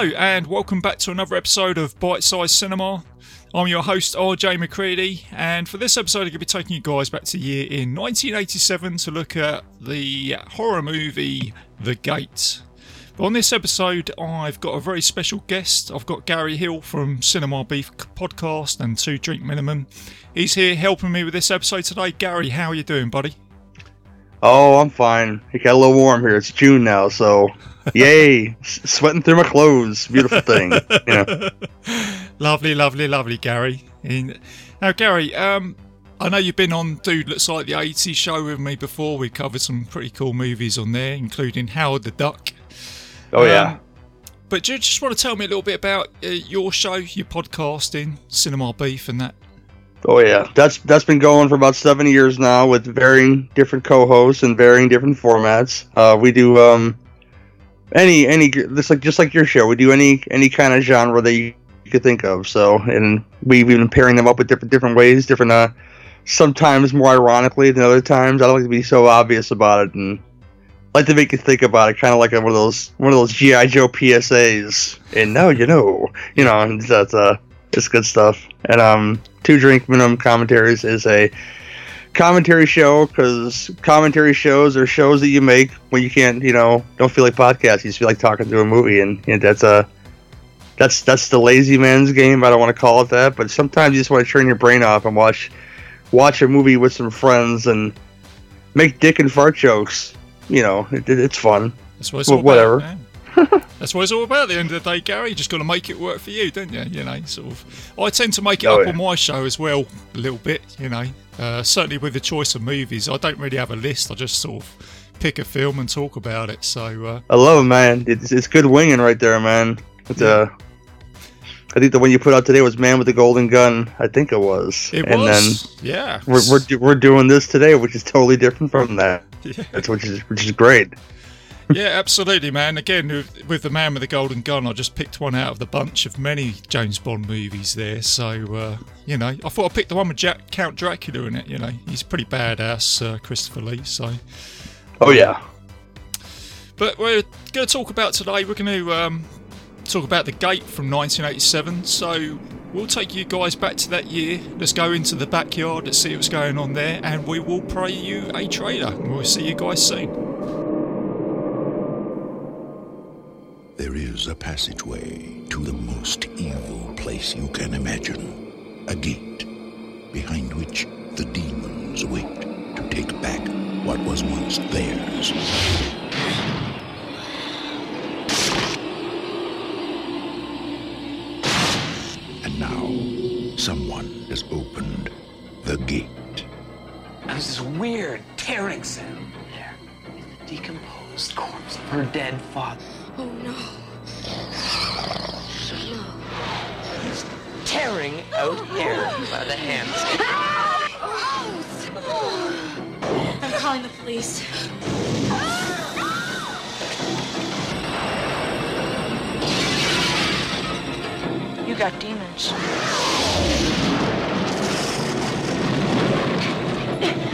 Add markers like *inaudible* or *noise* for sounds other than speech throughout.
Hello, and welcome back to another episode of Bite Size Cinema. I'm your host, RJ McCready, and for this episode, I'm going to be taking you guys back to the year in 1987 to look at the horror movie The Gate. But on this episode, I've got a very special guest. I've got Gary Hill from Cinema Beef Podcast and Two Drink Minimum. He's here helping me with this episode today. Gary, how are you doing, buddy? Oh, I'm fine. It got a little warm here. It's June now, so yay! Sweating through my clothes. Beautiful thing. Yeah. *laughs* Lovely, lovely, lovely, Gary. Now, Gary, um, I know you've been on Dude Looks Like the 80s show with me before. We covered some pretty cool movies on there, including Howard the Duck. Oh yeah. Um, but do you just want to tell me a little bit about uh, your show, your podcasting, Cinema Beef, and that? Oh yeah. That's that's been going for about seven years now with varying different co-hosts and varying different formats. Uh, we do um any any just like just like your show. We do any any kind of genre that you, you could think of. So and we've been pairing them up with different different ways, different uh sometimes more ironically than other times. I don't like to be so obvious about it and like to make you think about it, kind of like one of those one of those GI Joe PSAs. And now you know, you know, that's uh, it's good stuff. And um, two drink minimum commentaries is a commentary show because commentary shows are shows that you make when you can't, you know, don't feel like podcasts. You just feel like talking through a movie, and, and that's a that's that's the lazy man's game. I don't want to call it that, but sometimes you just want to turn your brain off and watch watch a movie with some friends and make dick and fart jokes. You know, it, it- it's fun. That's what it's Well, whatever. *laughs* That's what it's all about at the end of the day, Gary. You just got to make it work for you, don't you? You know, sort of. I tend to make it Oh, up yeah. on my show as well, a little bit. You know, uh, certainly with the choice of movies, I don't really have a list. I just sort of pick a film and talk about it. So uh, I love it, man. It's, it's good winging right there, man. It's uh, I think the one you put out today was Man with the Golden Gun. I think it was. it and was, yeah. we're, we're, we're doing this today, which is totally different from that. *laughs* yeah. That's which is which is great. Yeah, absolutely, man. Again, with, with the Man with the Golden Gun, I just picked one out of the bunch of many James Bond movies there. So, uh, you know, I thought I picked the one with Jack, Count Dracula in it. You know, he's pretty badass, uh, Christopher Lee. So, Oh yeah. but we're going to talk about today. We're going to um, talk about the Gate from 1987. So, we'll take you guys back to that year. Let's go into the backyard. Let's see what's going on there, and we will play you a trailer. We'll see you guys soon. There is a passageway to the most evil place you can imagine. A gate behind which the demons wait to take back what was once theirs. And now, someone has opened the gate. There's this weird tearing sound there. The decomposed corpse of her dead father. Oh no. He's tearing out hair by the hands. I'm calling the police. You got demons.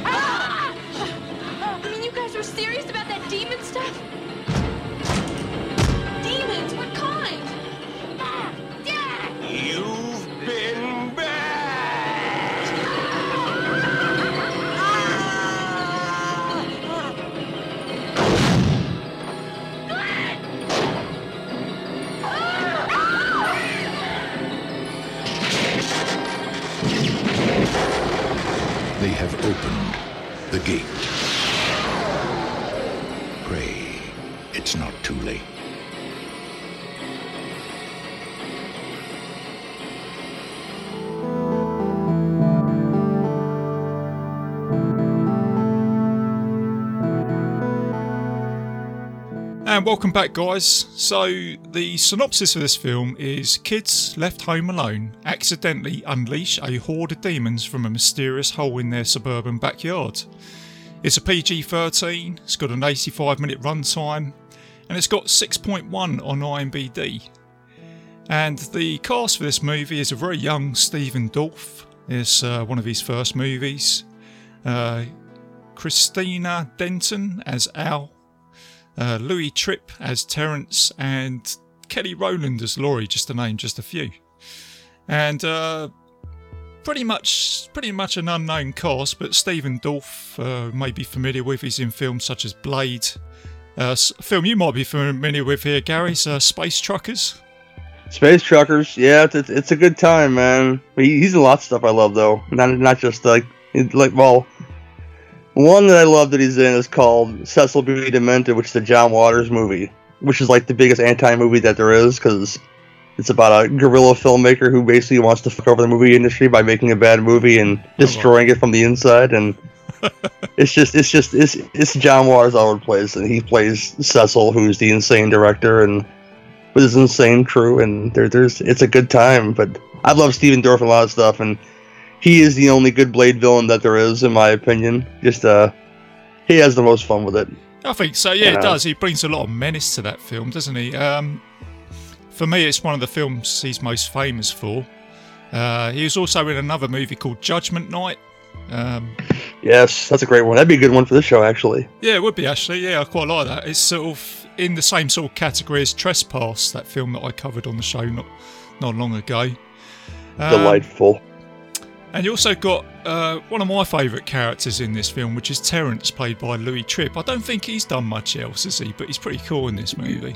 I mean, you guys are serious about that demon stuff? Opened the gate. And welcome back, guys. So, the synopsis of this film is kids left home alone accidentally unleash a horde of demons from a mysterious hole in their suburban backyard. It's a PG 13, it's got an 85 minute runtime, and it's got 6.1 on IMBD. And the cast for this movie is a very young Stephen Dorff. It's uh, one of his first movies. Uh, Christina Denton as Al, uh, Louis Tripp as Terence, and Kelly Rowan as Laurie, just to name just a few, and uh, pretty much pretty much an unknown cast. But Stephen Dorff uh, may be familiar with. He's in films such as Blade. Uh, film you might be familiar with here, Gary's uh, Space Truckers. Space Truckers, yeah, it's, it's, a good time, man. He, he's in lots of stuff I love though, not not just like like well, one that I love that he's in is called Cecil B. Demented, which is a John Waters movie, which is like the biggest anti movie that there is because it's about a guerrilla filmmaker who basically wants to fuck over the movie industry by making a bad movie and oh, destroying it from the inside and. *laughs* it's just, it's just, it's, it's John Waters all over the place, and he plays Cecil, who's the insane director, and with his insane crew, and there, there's it's a good time. But I love Stephen Dorff and a lot of stuff, and he is the only good Blade villain that there is, in my opinion. Just uh, he has the most fun with it. I think so. Yeah, Yeah. it does. He brings a lot of menace to that film, doesn't he? Um, for me, it's one of the films he's most famous for. Uh, he was also in another movie called Judgment Night. Um, Yes, that's a great one. That'd be a good one for this show, actually. yeah, it would be actually. Yeah, I quite like that. It's sort of in the same sort of category as Trespass, that film that I covered on the show not not long ago. Um, Delightful. And you also got uh, one of my favourite characters in this film, which is Terence, played by Louis Tripp. I don't think he's done much else, has he? But he's pretty cool in this movie.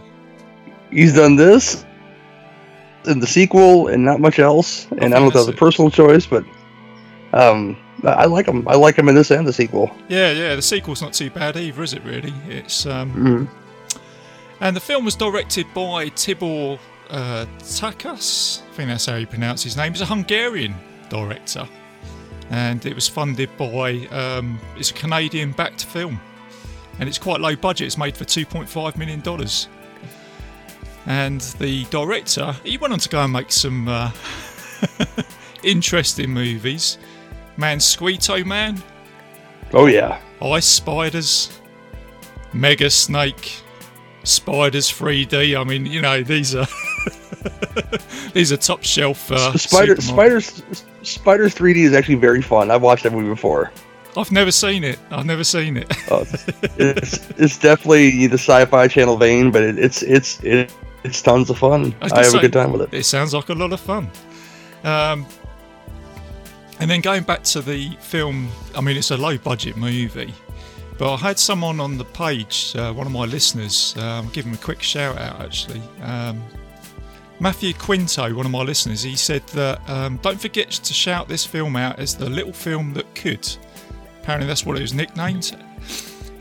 He's done this in the sequel, and not much else. And I don't know if that was a personal choice, but um, I I like him. I like him in this and the sequel. Yeah, yeah. The sequel's not too bad either, is it? Really? It's um, Mhm. and the film was directed by Tibor uh, Takas. I think that's how you pronounce his name. He's a Hungarian director, and it was funded by. Um, it's a Canadian-backed film, and it's quite low budget. It's made for two point five million dollars. And the director, he went on to go and make some uh, *laughs* interesting movies. Man, Squeeto Man, Oh yeah. Ice Spiders, Mega Snake, Spiders 3D. I mean, you know, these are *laughs* *laughs* these are top shelf. Uh, Spider Spiders Spiders 3D is actually very fun. I've watched that movie before. I've never seen it. I've never seen it. Oh, it's it's definitely the Sci-Fi Channel vein, but it, it's it's it, it's tons of fun. was I, have say, a good time with it. It sounds like a lot of fun. Um, and then going back to the film, I mean, it's a low budget movie, but I had someone on the page, uh, one of my listeners, um, give him a quick shout out actually. Um, Matthew Quinto, one of my listeners, he said that um, don't forget to shout this film out as the little film that could. Apparently, that's what it was nicknamed.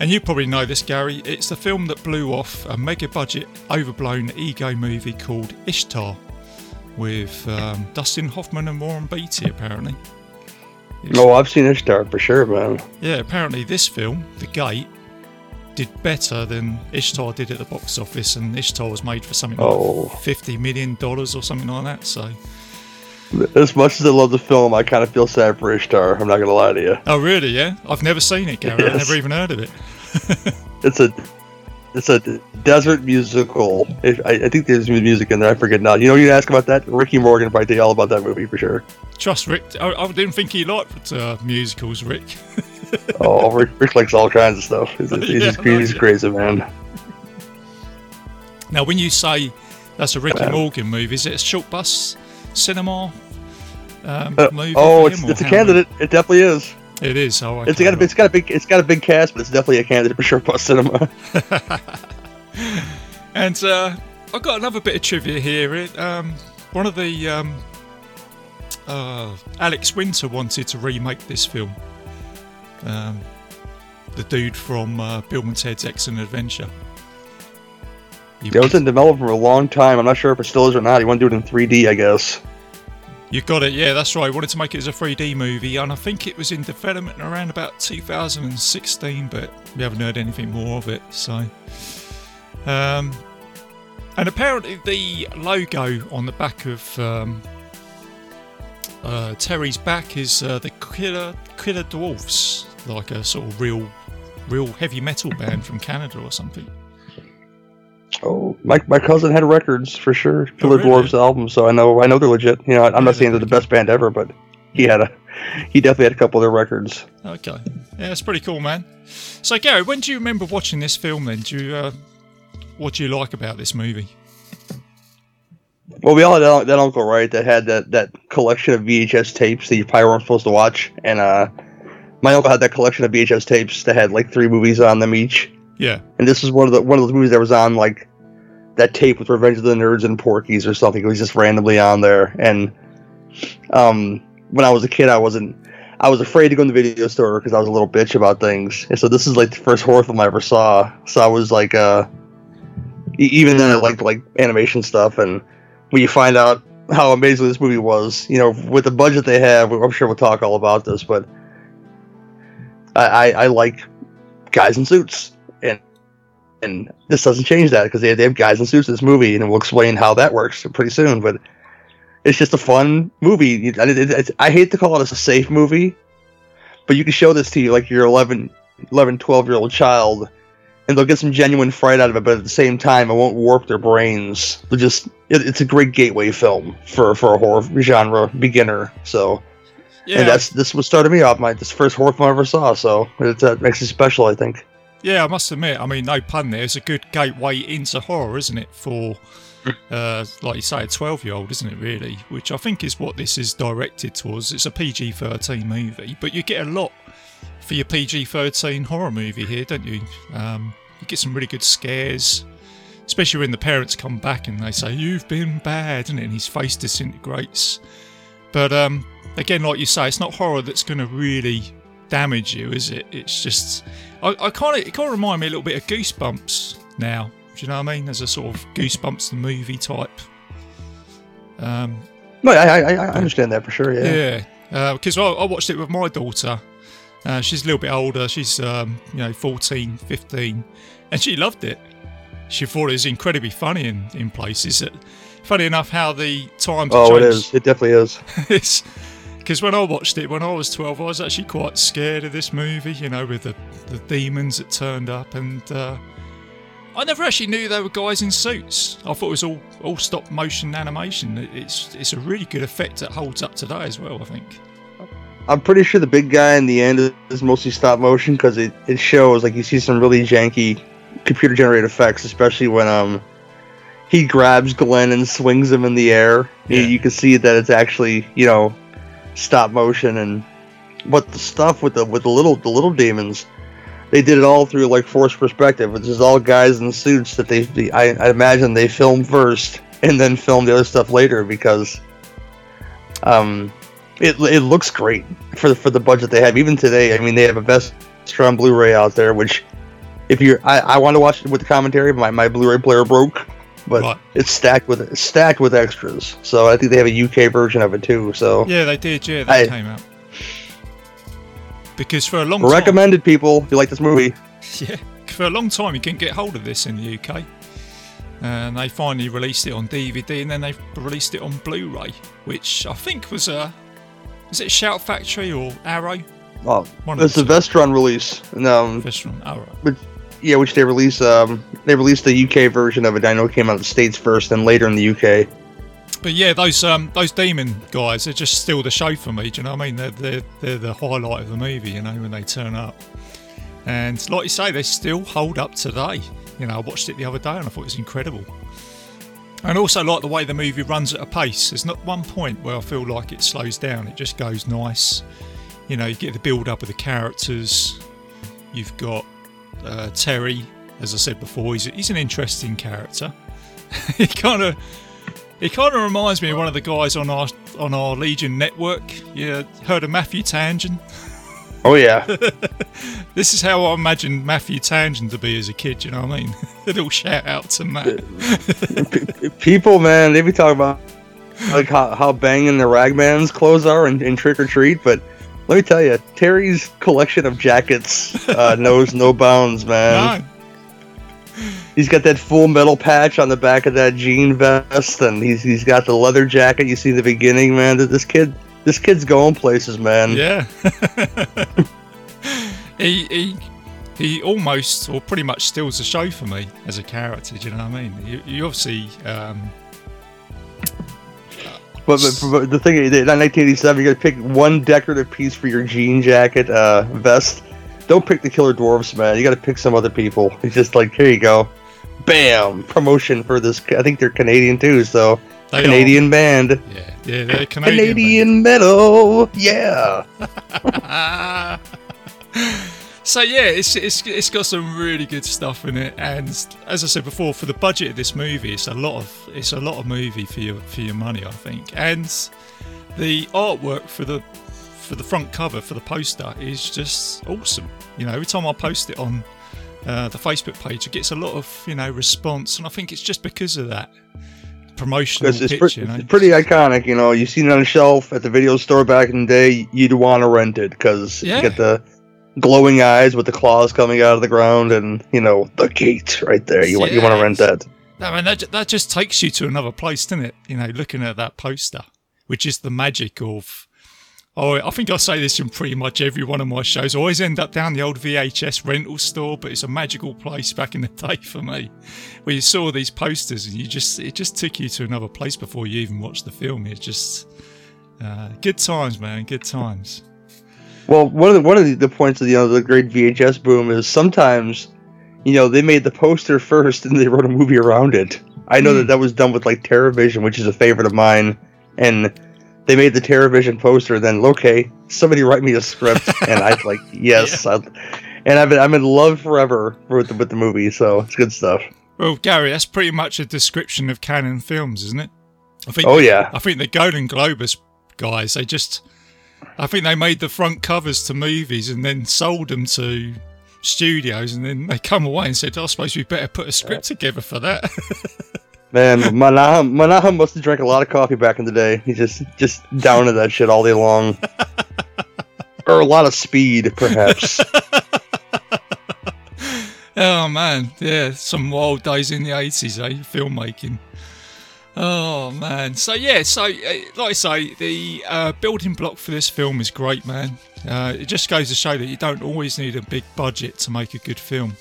And you probably know this, Gary. It's the film that blew off a mega budget, overblown ego movie called Ishtar with um, Dustin Hoffman and Warren Beatty, apparently. No, I've seen Ishtar for sure, man. Yeah, apparently this film, The Gate, did better than Ishtar did at the box office, and Ishtar was made for something Oh. like $50 million or something like that. So, As much as I love the film, I kind of feel sad for Ishtar. I'm not gonna lie to you. oh, really? Yeah? I've never seen it, Gary. I've never even heard of it. *laughs* It's a it's a desert musical. I, I think there's music in there. I forget now. You know, you ask about that. Ricky Morgan probably tell all about that movie for sure. Trust Rick. I, I didn't think he liked uh, musicals, Rick. *laughs* Oh, Rick, Rick likes all kinds of stuff. He's, he's, *laughs* Yeah, just, he's crazy, man. Now, when you say that's a Ricky Um, Morgan movie, is it a short bus cinema um, Uh, movie? oh, it's, it's a candidate. It definitely is. It is. Oh, It's okay, got a, it's got a big it's got a big cast, but it's definitely a candidate for sure bus cinema. *laughs* And uh, I've got another bit of trivia here. It, um, one of the um, uh, Alex Winter wanted to remake this film. Um, the dude from uh, Bill and Ted's Excellent Adventure. It was in development for a long time. I'm not sure if it still is or not. He wanted to do it in 3D, I guess. you got it. Yeah, that's right. I wanted to make it as a 3D movie, and I think it was in development around about 2016, but we haven't heard anything more of it. So, um, and apparently the logo on the back of um, uh, Terry's back is uh, the Killer Killer Dwarfs, like a sort of real, real heavy metal band from Canada or something. Oh, my, my cousin had records for sure. Killer really? Dwarfs album, so I know I know they're legit. You know, I'm not saying they're the best band ever, but he had a he definitely had a couple of their records. Okay, yeah, it's pretty cool, man. So, Gary, when do you remember watching this film? Then, do you uh, what do you like about this movie? Well, we all had that, that uncle, right, that had that, that collection of VHS tapes that you probably weren't supposed to watch. And uh, my uncle had that collection of VHS tapes that had like three movies on them each. Yeah. And this is one of the one of those movies that was on like that tape with Revenge of the Nerds and Porky's or something. It was just randomly on there. And um, when I was a kid, I wasn't. I was afraid to go in the video store because I was a little bitch about things. And so this is like the first horror film I ever saw. So I was like, uh, even then I liked like animation stuff. And when you find out how amazing this movie was, you know, with the budget they have, I'm sure we'll talk all about this, but I, I, I like guys in suits, and and this doesn't change that because they, they have guys in suits in this movie, and we'll explain how that works pretty soon. But it's just a fun movie. I hate to call it a safe movie, but you can show this to you like your 11, 11 12 year old child, and they'll get some genuine fright out of it. But at the same time, it won't warp their brains. They'll just it, it's a great gateway film for for a horror genre beginner. So Yeah. and that's this was started me off my this first horror film I ever saw. So it uh, makes it special, I think. Yeah, I must admit. I mean, no pun there. It's a good gateway into horror, isn't it? For, uh, like you say, a twelve-year-old, isn't it? Really, which I think is what this is directed towards. It's a PG-13 movie, but you get a lot for your PG-13 horror movie here, don't you? Um, you get some really good scares, especially when the parents come back and they say, "You've been bad,"? And his face disintegrates. But um, again, like you say, it's not horror that's going to really damage you, is it? It's just I, I kind of it kind of remind me a little bit of Goosebumps now. Do you know what I mean? There's a sort of Goosebumps the movie type. Um, No, I I, I understand that for sure. Yeah. yeah, because I, I watched it with my daughter. Uh, she's a little bit older. She's um, you know 14, 15, and she loved it. She thought it was incredibly funny in, in places. That, funny enough, how the times Oh, it is. It definitely is. *laughs* it's because when I watched it when I was 12, I was actually quite scared of this movie, you know, with the, the demons that turned up, and uh, I never actually knew they were guys in suits. I thought it was all, all stop motion animation. It- It's it's a really good effect that holds up today as well, I think. I'm pretty sure the big guy in the end is mostly stop motion because it, it shows like you see some really janky computer generated effects, especially when um he grabs Glenn and swings him in the air. You, Yeah. you can see that it's actually you know stop motion and but the stuff with the with the little the little demons. They did it all through like forced perspective, which is all guys in suits that they, they I, I imagine they filmed first and then filmed the other stuff later because um it, it looks great for the, for the budget they have. Even today, I mean, they have a best on Blu-ray out there. Which, if you're, I, I want to watch it with the commentary, but my, my Blu-ray player broke, but Right. it's stacked with it's stacked with extras. So I think they have a UK version of it too. So Yeah, they did. Yeah, they I- came out because for a long time, recommended people if you like this movie. *laughs* Yeah, for a long time you couldn't get hold of this in the UK. And they finally released it on DVD and then they released it on Blu ray, which I think was a. Was it Shout Factory or Arrow? Oh, One it's the. Vestron release, No, um, from Arrow. yeah, which they release um, they released the UK version of it. I know it came out in the states first, then later in the UK. But yeah, those um those demon guys are just still the show for me. Do you know what I mean? They're they're, they're the highlight of the movie. You know when they turn up, and like you say, they still hold up today. You know, I watched it the other day and I thought it was incredible. And also like the way the movie runs at a pace. There's not one point where I feel like it slows down. It just goes nice. You know, you get the build up of the characters. You've got uh, Terry, as I said before. He's he's an interesting character. *laughs* he kind of he kind of reminds me of one of the guys on our on our Legion network. You heard of Matthew Tangent? *laughs* Oh yeah, *laughs* This is how I imagined Matthew Tangent to be as a kid. You know what I mean? *laughs* a little shout out to Matt. people, man, they be talking about like how, how banging the Ragman's clothes are in, in Trick or Treat, but let me tell you, Terry's collection of jackets uh, *laughs* knows no bounds, man. No, He's got that full metal patch on the back of that jean vest, and he's he's got the leather jacket you see in the beginning, man. This kid, this kid's going places, man. yeah. *laughs* he he he almost or pretty much steals the show for me as a character. Do you know what I mean? You, you obviously. Um, But, but, but the thing is, in 1987, you got to pick one decorative piece for your jean jacket uh, vest. Don't pick the Killer Dwarfs, man. You got to pick some other people. It's just like, here you go, bam, promotion for this. I think they're Canadian too, so They Canadian band. Yeah, yeah, they're Canadian. Canadian metal. Yeah. *laughs* so yeah, it's, it's it's got some really good stuff in it, and as I said before, for the budget of this movie, it's a lot of it's a lot of movie for your for your money, I think, and the artwork for the for the front cover for the poster is just awesome. You know, every time I post it on uh, the Facebook page, it gets a lot of you know response, and I think it's just because of that promotional it's, pitch. pre- you know? it's pretty iconic. You know, you seen it on a shelf at the video store back in the day. You'd want to rent it because Yeah. you get the glowing eyes with the claws coming out of the ground, and you know the gate right there. You want you want to rent that. I mean, that, that just takes you to another place, doesn't it? You know, looking at that poster, which is the magic of. Oh, I think I say this in pretty much every one of my shows. I always end up down the old VHS rental store, but it's a magical place back in the *laughs* day for me, where you saw these posters and you just it just took you to another place before you even watched the film. It's just uh, good times, man, good times. Well, one of the one of the, the points of the, you know, the great VHS boom is sometimes, you know, they made the poster *laughs* first and they wrote a movie around it. I know Hmm. that that was done with like TerrorVision, which is a favorite of mine, and they made the TerrorVision poster. and Then okay, somebody write me a script, and I'm like *laughs* yes, I, and I've been I'm in love forever with the, with the movie, so it's good stuff. Well, Gary, that's pretty much a description of Canon films, isn't it? I think Oh yeah, I think the Golan-Globus guys, they just, I think they made the front covers to movies and then sold them to studios, and then they come away and said, oh, "I suppose we better put a script together for that." *laughs* man, Menahem Menahem must have drank a lot of coffee back in the day. He's just just down to that shit all day long, *laughs* or a lot of speed, perhaps. *laughs* oh man, yeah, some wild days in the eighties, eh? Filmmaking. Oh man, so yeah, so uh, like I say, the uh, building block for this film is great, man. Uh, it just goes to show that you don't always need a big budget to make a good film.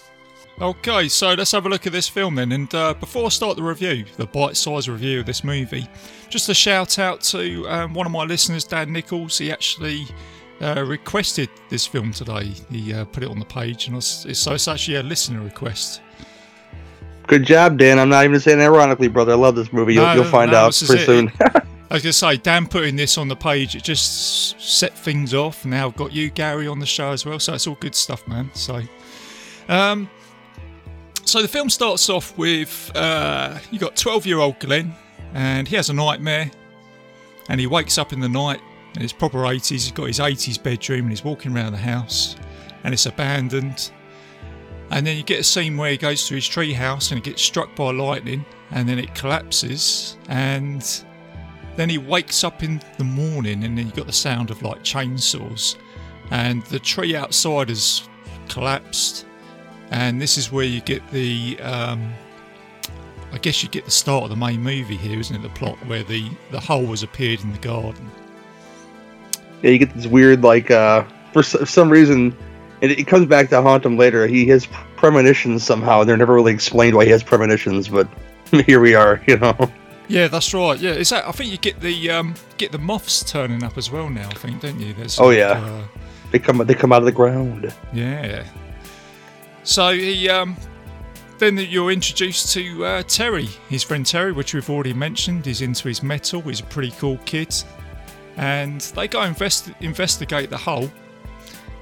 Okay, so let's have a look at this film then. And uh, before I start the review, the bite-sized review of this movie, just a shout out to um, one of my listeners, Dan Nichols. He actually uh, requested this film today. He uh, put it on the page, and was, so it's actually a listener request. Good job, Dan. I'm not even saying ironically, brother. I love this movie. You'll, No, you'll find no, out pretty soon. *laughs* *laughs* I was going to say, Dan putting this on the page, it just set things off. Now I've got you, Gary, on the show as well, so it's all good stuff, man. So, um, so the film starts off with uh, you got 12 year old Glenn, and he has a nightmare, and he wakes up in the night, and it's proper 80s. He's got his 80s bedroom, and he's walking around the house, and it's abandoned. And then you get a scene where he goes to his tree house and he gets struck by lightning, and then it collapses, and then he wakes up in the morning, and then you got the sound of like chainsaws, and the tree outside has collapsed, and this is where you get the, um, I guess you get the start of the main movie here, isn't it? The plot where the the hole has appeared in the garden. yeah, you get this weird, like, uh, for some reason, and it comes back to haunt him later. He has premonitions somehow, and they're never really explained why he has premonitions, but *laughs* here we are, you know. Yeah, that's right. Yeah, is that? I think you get the um, get the moths turning up as well now. I think, don't you? There's Oh, yeah. uh, They come they come out of the ground. Yeah. So he um, then you're introduced to uh, Terry, his friend Terry, which we've already mentioned. He's into his metal. He's a pretty cool kid, and they go invest- investigate the hole.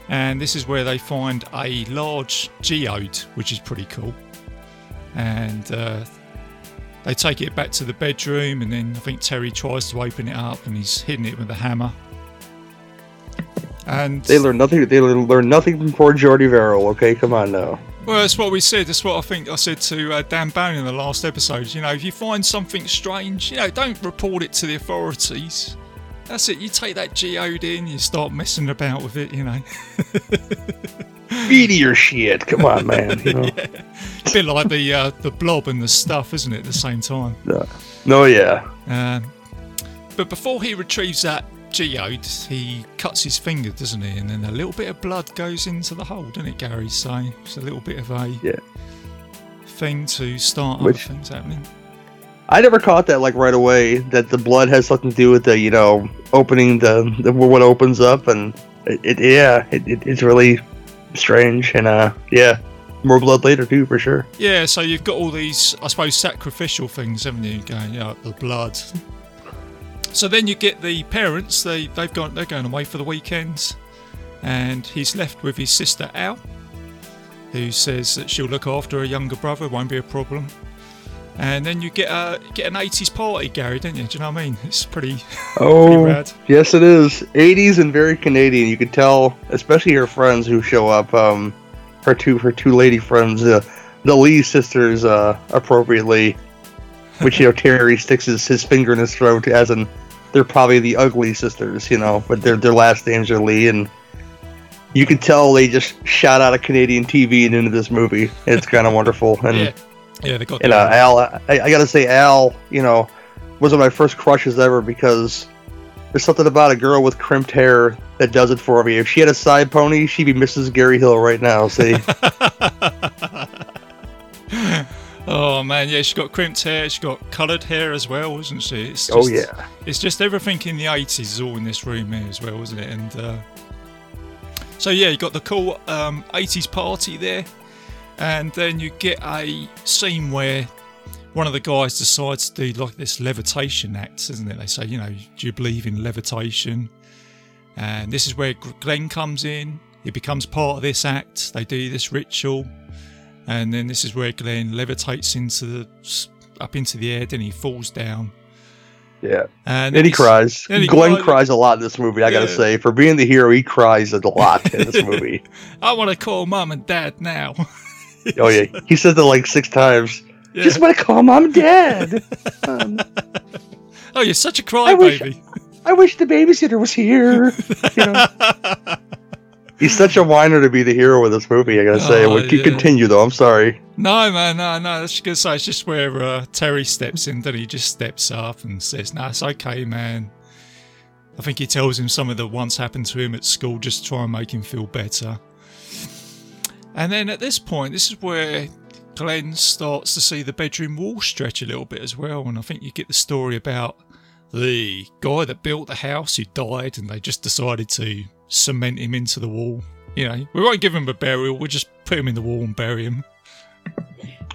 And this is where they find a large geode, which is pretty cool. And uh, they take it back to the bedroom, and then I think Terry tries to open it up, and he's hitting it with a hammer. And They learn nothing. They learn, learn nothing from poor Jordy Verrill. Okay, come on now. Well, that's what we said. That's what I think I said to uh, Dan Bowne in the last episode. You know, if you find something strange, you know, don't report it to the authorities. That's it. You take that geode in, you start messing about with it. You know, *laughs* Meteor shit. Come on, man. You *laughs* know? a bit like the uh, the blob and the stuff, isn't it? At the same time. No, yeah. Um, but before he retrieves that geode, he cuts his finger, doesn't he? And then a little bit of blood goes into the hole, doesn't it, Gary? So it's a little bit of a Yeah. thing to start Which- other things happening. I never caught that like right away. That the blood has something to do with the you know opening the, the what opens up and it, it yeah it, it, it's really strange and uh yeah more blood later too, for sure. Yeah, so you've got all these, I suppose, sacrificial things, haven't you? Going, yeah, the blood. So then you get the parents. They they've gone. They're going away for the weekend, and he's left with his sister Al, who says that she'll look after her younger brother. Won't be a problem. And then you get a get an 80s party, Gary, don't you? Do you know what I mean? It's pretty. *laughs* Oh, rad. yes, it is. 80s and very Canadian. You could tell, especially her friends who show up. Um, her two her two lady friends, uh, the Lee sisters, uh, appropriately. Which you know, Terry sticks his, his finger in his throat, as in they're probably the ugly sisters, you know, but their their last names are Lee, and you can tell they just shot out of Canadian TV and into this movie. It's kind of wonderful, *laughs* and Yeah, yeah, they got. and uh, Al, I, I gotta say, Al, you know, was one of my first crushes ever because there's something about a girl with crimped hair that does it for me. If she had a side pony, she'd be Mrs. Gary Hill right now. See, *laughs* oh man, yeah, she's got crimped hair. She's got coloured hair as well, isn't she? It's oh just- yeah, it's just everything in the 80s is all in this room here as well, isn't it? And uh, so yeah, you got the cool um, 80s party there, and then you get a scene where one of the guys decides to do like this levitation act, isn't it? They say, you know, do you believe in levitation? And this is where Glenn comes in. He becomes part of this act. They do this ritual, and then this is where Glenn levitates into the up into the air. Then he falls down. yeah. And, And he cries. and he Glenn cries. cries a lot in this movie. I gotta say, for being the hero, he cries a lot in this *laughs* movie. I want to call mom and dad now. *laughs* oh yeah, he says it like six times. Yeah. Just want to call mom and dad. *laughs* um, oh, you're such a crybaby. I wish the babysitter was here. You know? He's such a whiner to be the hero of this movie. I gotta say. Oh, we yeah. continue though. I'm sorry. No, man, no, no. That's gonna say it's just where uh, Terry steps in. Then he just steps up and says, "No, it's okay, man." I think he tells him some of the once happened to him at school just to try and make him feel better. And then at this point, this is where Glenn starts to see the bedroom wall stretch a little bit as well. And I think you get the story about the guy that built the house who died, and they just decided to cement him into the wall. You know, we won't give him a burial. We'll just put him in the wall and bury him.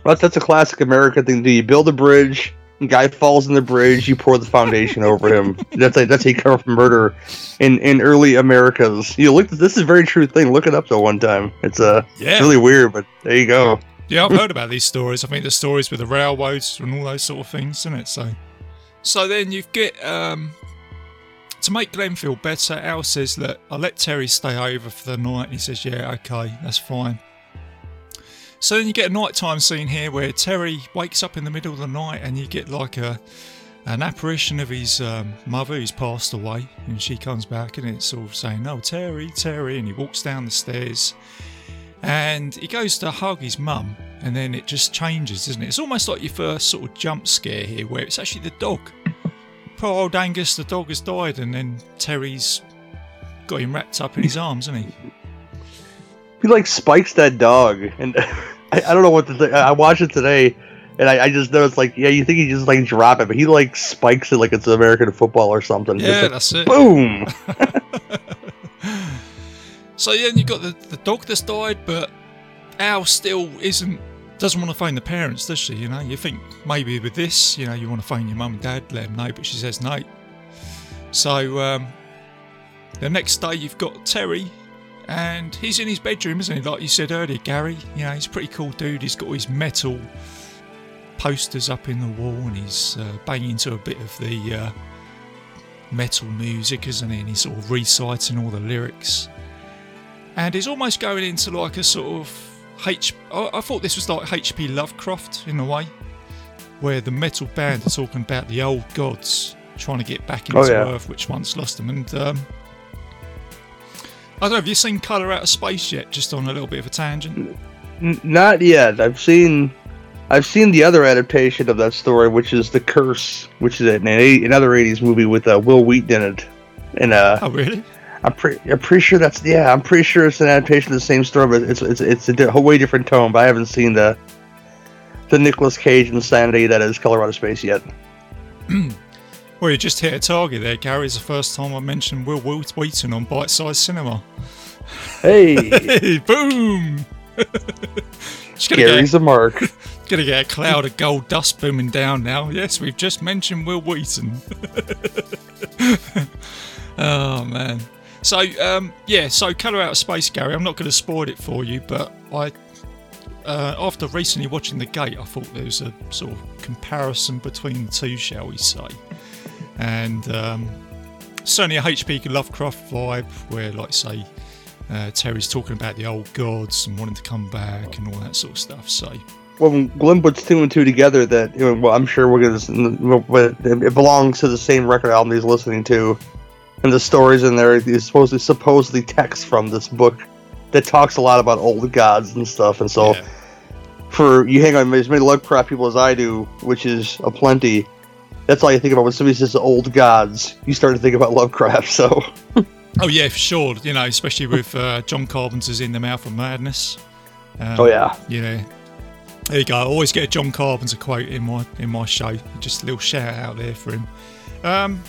Well, that's a classic American thing to do. You build a bridge, guy falls in the bridge, you pour the foundation over him. *laughs* That's a, that's how you cover up murder in in early Americas. You look. This is a very true thing. Look it up though. One time, it's uh, Yeah. it's really weird, but there you go. Yeah, I've heard about these stories. I think the stories with the railroads and all those sort of things, isn't it? So, so then you get um, to make Glenn feel better. Al says, "Look, I'll let Terry stay over for the night." And he says, "Yeah, okay, that's fine." So then you get a nighttime scene here where Terry wakes up in the middle of the night, and you get like a an apparition of his um, mother who's passed away, and she comes back, and it's sort of saying, "Oh, Terry, Terry," and he walks down the stairs and he goes to hug his mum, and then it just changes, isn't it? It's almost like your first sort of jump scare here, where it's actually the dog. Poor old Angus, the dog has died, and then Terry's got him wrapped up in his *laughs* arms, isn't he? He like spikes that dog, and *laughs* I, I don't know what to think. I watched it today, and I, I just know it's like, yeah, you think he just like drop it, but he like spikes it like it's American football or something. Yeah, like, that's it. boom. *laughs* So yeah, you got the, the dog that's died, but Al still isn't doesn't want to phone the parents, does she? You know, you think maybe with this, you know, you want to phone your mum and dad, let them know, but she says no. So um, the next day, you've got Terry, and he's in his bedroom, isn't he? Like you said earlier, Gary. You know, he's a pretty cool dude. He's got his metal posters up in the wall, and he's uh, banging to a bit of the uh, metal music, isn't he? And he's sort of reciting all the lyrics and he's almost going into like a sort of H. I, I thought this was like H.P. Lovecraft in a way, where the metal band are talking about the old gods trying to get back into Oh, yeah. Earth, which once lost them. And um, I don't know. Have you seen Color Out of Space yet? Just on a little bit of a tangent. Not yet. I've seen, I've seen the other adaptation of that story, which is the Curse, which is an another '80s movie with uh, Wil Wheaton in it. And uh, Oh, really? I'm pretty, I'm pretty sure that's yeah, I'm pretty sure it's an adaptation of the same story, but it's it's it's a di- whole way different tone. But I haven't seen the the Nicolas Cage insanity that is Color Out of Space yet. *clears throat* Well, you just hit a target there, Gary. It's the first time I've mentioned Wil Wheaton on Bite Size Cinema. Hey, Hey, boom! *laughs* Just gonna get- Gary's a mark. *laughs* Gonna get a cloud of gold dust booming down now. Yes, we've just mentioned Wil Wheaton. *laughs* oh man. So um, yeah, so Color Out of Space, Gary. I'm not going to spoil it for you, but I, uh, after recently watching The Gate, I thought there was a sort of comparison between the two, shall we say? And um, certainly a H.P. Lovecraft vibe, where like say. Uh, Terry's talking about the old gods and wanting to come back and all that sort of stuff. So, when Glenn puts two and two together, that well, I'm sure we're gonna. It belongs to the same record album he's listening to, and the stories in there is supposedly supposedly text from this book that talks a lot about old gods and stuff. And so, yeah. for you hang on as many Lovecraft people as I do, which is a plenty. That's all you think about when somebody says old gods. You start to think about Lovecraft. So *laughs* Oh yeah, for sure. You know, especially with uh, John Carpenter's "In the Mouth of Madness." Um, Oh, yeah. yeah. There you go. I always get a John Carpenter quote in my in my show. Just a little shout out there for him. Um,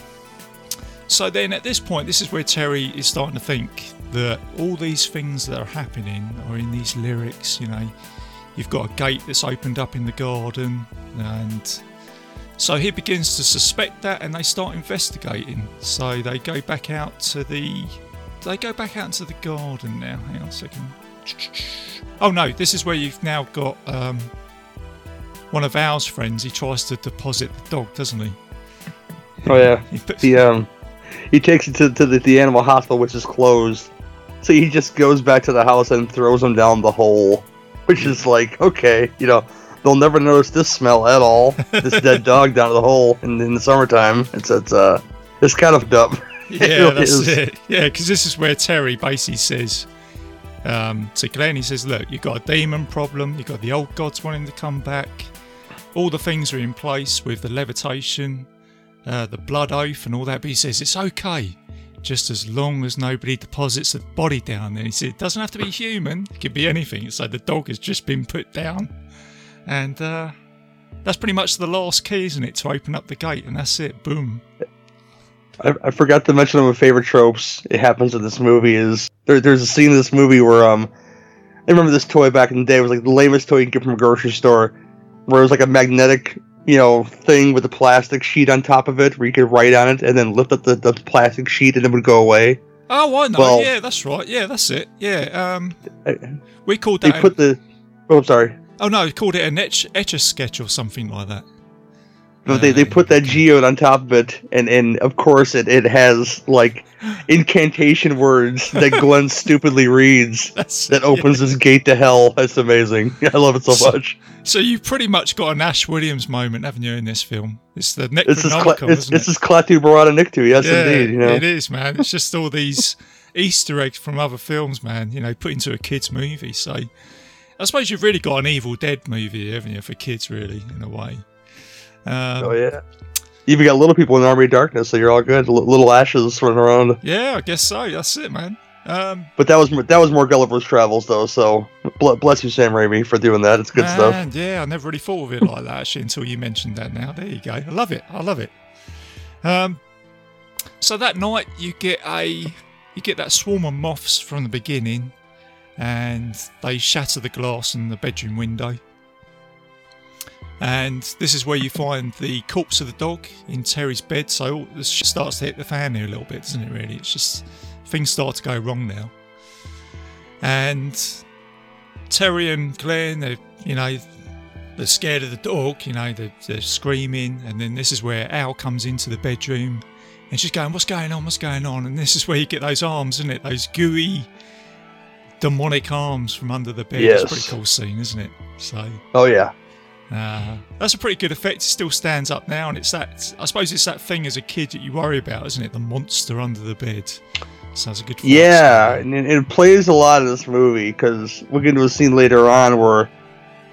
so then, at this point, this is where Terry is starting to think that all these things that are happening are in these lyrics. You know, you've got a gate that's opened up in the garden, and so he begins to suspect that, and they start investigating. So they go back out to the, they go back out into the garden now. Hang on a second. Oh no, this is where you've now got um, one of Al's friends. He tries to deposit the dog, doesn't he? oh yeah, *laughs* He puts- the um, he takes it to, to the, the animal hospital, which is closed. So he just goes back to the house and throws him down the hole, which is like, okay, you know, they'll never notice this smell at all. This dead *laughs* dog down the hole in, in the summertime. It's it's uh, it's kind of dumb. *laughs* Yeah, really that's is. it. Yeah, because this is where Terry basically says um, to Glenn, he says, "Look, you've got a demon problem. You've got the old gods wanting to come back. All the things are in place with the levitation, uh, the blood oath, and all that." But he says it's okay, just as long as nobody deposits a body down there. He said it doesn't have to be human; it could be anything. So the dog has just been put down, and uh, that's pretty much the last key, isn't it, to open up the gate? And that's it. Boom. I, I forgot to mention one of my favorite tropes. It happens in this movie is there, there's a scene in this movie where um I remember this toy back in the day it was like the lamest toy you can get from a grocery store, where it was like a magnetic you know thing with a plastic sheet on top of it where you could write on it and then lift up the, the plastic sheet and it would go away. Oh, I know. Well- yeah, that's right. Yeah, that's it. Yeah. Um, we called They that. put the oh I'm sorry, oh no, we called it an etch, etch a sketch or something like that. But they, they put that geode on top of it and and of course it it has like incantation words that *laughs* Glenn stupidly reads. That's That opens yeah. this gate to hell. That's amazing. *laughs* I love it so much. So you've pretty much got an Ash Williams moment, haven't you, in this film? It's the This is Cla- Necronomicon, it's, isn't this it? is Klaatu Barada Nikto. Yes, yeah, indeed. You know, it is, man. It's just all these *laughs* Easter eggs from other films, man. You know, put into a kids' movie. So I suppose you've really got an Evil Dead movie, haven't you, for kids, really, in a way. Um, oh yeah. Even got little people in the Army of Darkness, so you're all good. L- little ashes running around. yeah, I guess so. That's it, man. Um, But that was that was more Gulliver's Travels, though. So bl- bless you, Sam Raimi, for doing that. It's good stuff. Man, Yeah, I never really thought of it like that actually until you mentioned that now. There you go. I love it. I love it. Um, so that night you get a you get that swarm of moths from the beginning, and they shatter the glass in the bedroom window. And this is where you find the corpse of the dog in Terry's bed. So this starts to hit the fan here a little bit, doesn't it? Really, it's just things start to go wrong now. And Terry and Glenn, they you know, they're scared of the dog, you know, they're, they're screaming, and then this is where Al comes into the bedroom and she's going, What's going on? What's going on? And this is where you get those arms, isn't it? Those gooey, demonic arms from under the bed. It's a pretty cool scene, isn't it? So, Oh yeah. Uh, that's a pretty good effect. It still stands up now, and it's that, I suppose it's that thing as a kid that you worry about, isn't it? The monster under the bed. Sounds a good fight Yeah, and it, it plays a lot in this movie because we'll get into a scene later on where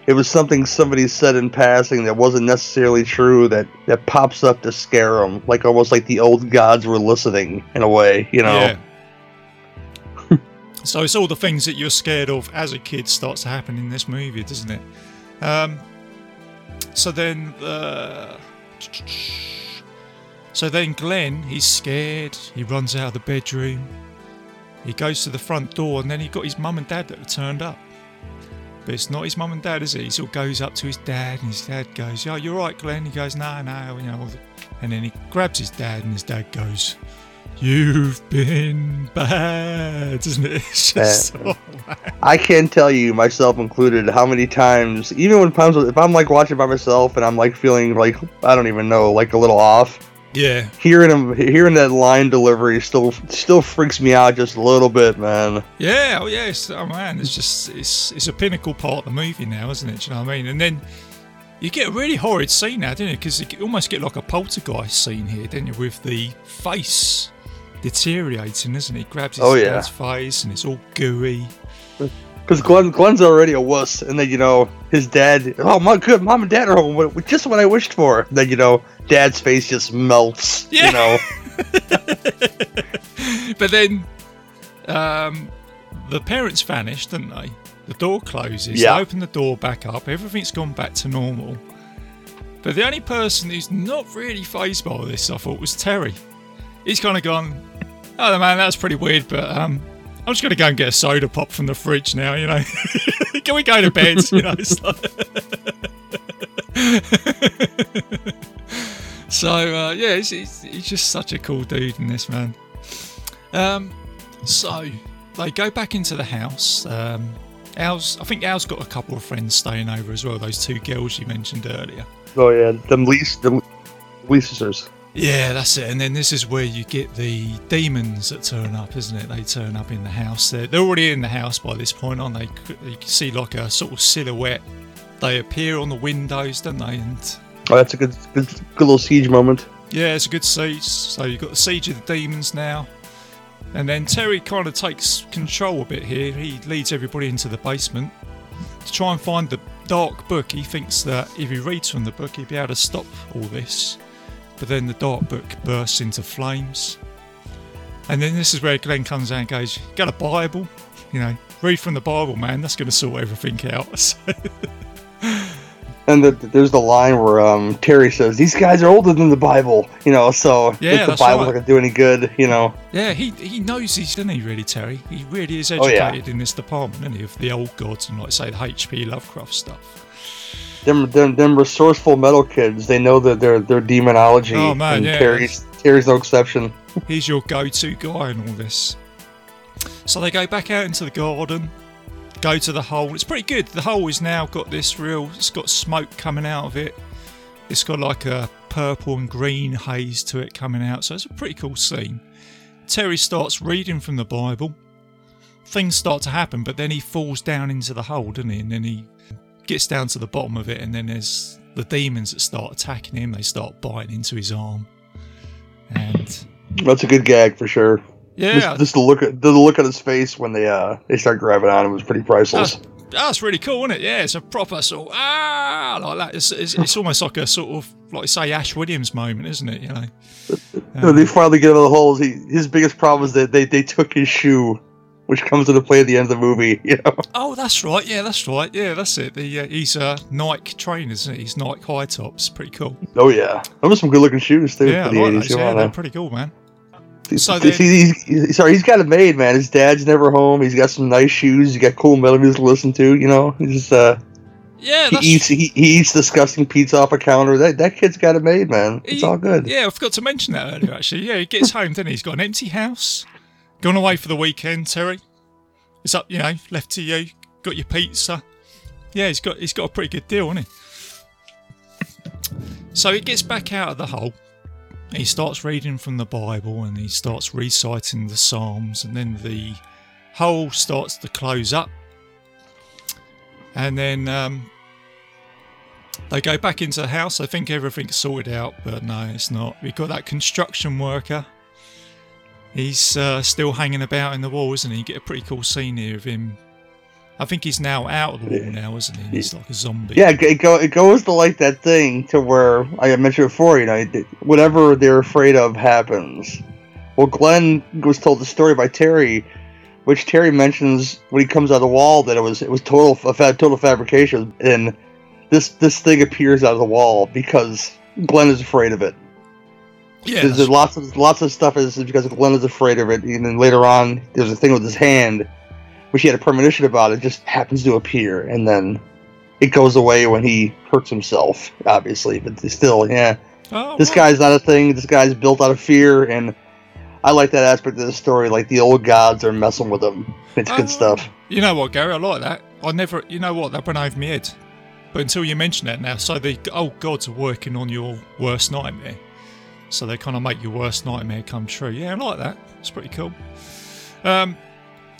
it was something somebody said in passing that wasn't necessarily true that that pops up to scare them, like almost like the old gods were listening in a way, you know. Yeah. *laughs* so it's all the things that you're scared of as a kid starts to happen in this movie, doesn't it? Um, so then, uh, so then Glenn, he's scared. He runs out of the bedroom. He goes to the front door, and then he got his mum and dad that have turned up. but it's not his mum and dad, is it? He sort of goes up to his dad, and his dad goes, "Oh, you're right, Glenn." He goes, "No, no," you know, and then he grabs his dad, and his dad goes, "You've been bad," isn't it? *laughs* It's just, Bad. oh, man. I can't tell you, myself included, how many times, even when times if I'm like watching by myself and I'm like feeling like I don't even know, like a little off, yeah, hearing him, hearing that line delivery still still freaks me out just a little bit, man. yeah, oh yeah. It's, oh man, it's just it's it's a pinnacle part of the movie now, isn't it? Do you know what I mean? And then. You get a really horrid scene now, don't you? Because you almost get like a poltergeist scene here, don't you? With the face deteriorating, isn't it? He grabs his Oh, yeah. dad's face and it's all gooey. Because Glenn, Glenn's already a wuss, and then you know his dad. Oh my good, mom and dad are home. Just what I wished for. Then you know, dad's face just melts. Yeah. You know, *laughs* But then um, the parents vanished, didn't they? The door closes. Yeah. They open the door back up. Everything's gone back to normal. But the only person who's not really phased by this, I thought, was Terry. He's kind of gone, oh man, that's pretty weird, but um, I'm just going to go and get a soda pop from the fridge now, you know. *laughs* Can we go to bed? You know, like- *laughs* so uh, yeah, he's, he's, he's just such a cool dude in this man. Um, so they go back into the house. Um, Al's, I think Al's got a couple of friends staying over as well. Those two girls you mentioned earlier. oh yeah, them lease, them Lee sisters. Yeah, that's it. And then this is where you get the demons that turn up, isn't it? They turn up in the house. They're, they're already in the house by this point, aren't they? You can see like a sort of silhouette. They appear on the windows, don't they? And Oh, that's a good, good, good little siege moment. Yeah, it's a good siege. So you've got the siege of the demons now. And then Terry kind of takes control a bit here. He leads everybody into the basement to try and find the dark book. He thinks that if he reads from the book, he'll be able to stop all this. But then the dark book bursts into flames. And then this is where Glenn comes out and goes, "You Got a Bible? You know, read from the Bible, man. That's going to sort everything out. *laughs* And the, there's the line where um, Terry says, "These guys are older than the Bible," you know. So Yeah, if the Bible's right. not gonna do any good, you know. Yeah, he he knows he's doesn't he really, Terry? He really is Oh, yeah. educated in this department, isn't he? Of the old gods and like say the H.P. Lovecraft stuff. Them, them, them resourceful metal kids, they know that they're they're demonology. Oh, man, and yeah. Terry's Terry's no exception. He's your go-to guy in all this. So they go back out into the garden, go to the hole. It's pretty good. The hole is now got this real. It's got smoke coming out of it. It's got like a purple and green haze to it coming out. So it's a pretty cool scene. Terry starts reading from the Bible. Things start to happen, but then he falls down into the hole, doesn't he? And then he gets down to the bottom of it, and then there's the demons that start attacking him. They start biting into his arm, and That's a good gag for sure. yeah, Just, just the look at the look at his face when they uh they start grabbing on him was pretty priceless. That's, that's really cool, isn't it? Yeah, it's a proper sort of, ah like that. It's, it's, it's almost like a sort of like say Ash Williams moment, isn't it? You know. When *laughs* they finally get out of the holes, he, his biggest problem is that they, they took his shoe, which comes into play at the end of the movie. *laughs* You know, Oh, that's right. Yeah, that's right. Yeah, that's it. The, uh, he's a Nike trainer, isn't he? He's Nike high tops. Pretty cool. oh yeah, those are some good looking shoes too yeah, for I like eighties. those. Yeah, they're pretty cool, man. so then- he's, he's, sorry, he's got it made, man. His dad's never home. He's got some nice shoes. He's got cool metal music to listen to. You know, he's just uh, Yeah, he eats he, he eats disgusting pizza off a counter. That that kid's got it made, man. It's he- all good. Yeah, I forgot to mention that earlier. Actually, yeah, he gets home, then he? he's got an empty house. Gone away for the weekend, Terry. It's up, you know, left to you. Got your pizza. Yeah, he's got he's got a pretty good deal, hasn't he? So he gets back out of the hole. He starts reading from the Bible and he starts reciting the Psalms, and then the hole starts to close up. And then um, they go back into the house. They think everything's sorted out, but no, it's not. We've got that construction worker. He's uh, still hanging about in the wall, isn't he? You get a pretty cool scene here of him. I think he's now out of the wall now, isn't he? He's like a zombie. Yeah, it, go, it goes to like that thing to where I mentioned before. You know, whatever they're afraid of happens. Well, Glenn was told the story by Terry, which Terry mentions when he comes out of the wall that it was it was total total fabrication, and this this thing appears out of the wall because Glenn is afraid of it. Yeah. There's, there's lots of lots of stuff is because Glenn is afraid of it, and then later on there's a thing with his hand which he had a premonition about it, just happens to appear, and then it goes away when he hurts himself, obviously. But still, yeah, Oh, this right. guy's not a thing. This guy's built out of fear, and I like that aspect of the story. Like the old gods are messing with him. It's Oh, good stuff. You know what, Gary? I like that. I never, you know what? That went over my head. But until you mention that now, so the old gods are working on your worst nightmare. So they kind of make your worst nightmare come true. Yeah, I like that. It's pretty cool. Um,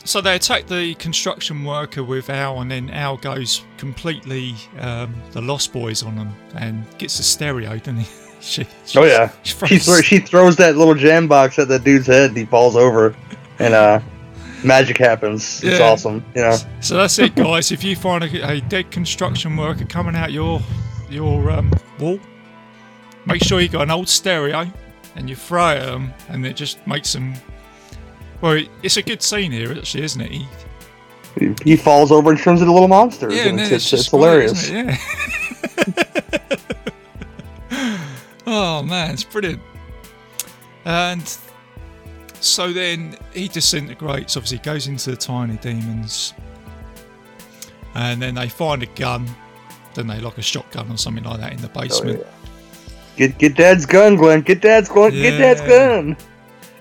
so they attack the construction worker with Al, and then Al goes completely um, the Lost Boys on them and gets a stereo, doesn't he? *laughs* she, Oh yeah, she *laughs* she throws- she throws that little jam box at that dude's head, and he falls over, and uh, magic happens. It's Yeah. awesome. You know. So that's it, guys. If you find a, a dead construction worker coming out your your um, wall, make sure you got an old stereo and you throw it at them, and it just makes them. Well, it's a good scene here, actually, isn't it? He, He- He falls over and turns into a little monsters. yeah, and it's, it's, just it's hilarious. it? Yeah. *laughs* oh man, it's brilliant. And so then he disintegrates. Obviously, goes into the tiny demons, and then they find a gun. Then they like a shotgun or something like that in the oh, basement. Get get Dad's gun, Glenn. Get Dad's gun. Get Dad's gun.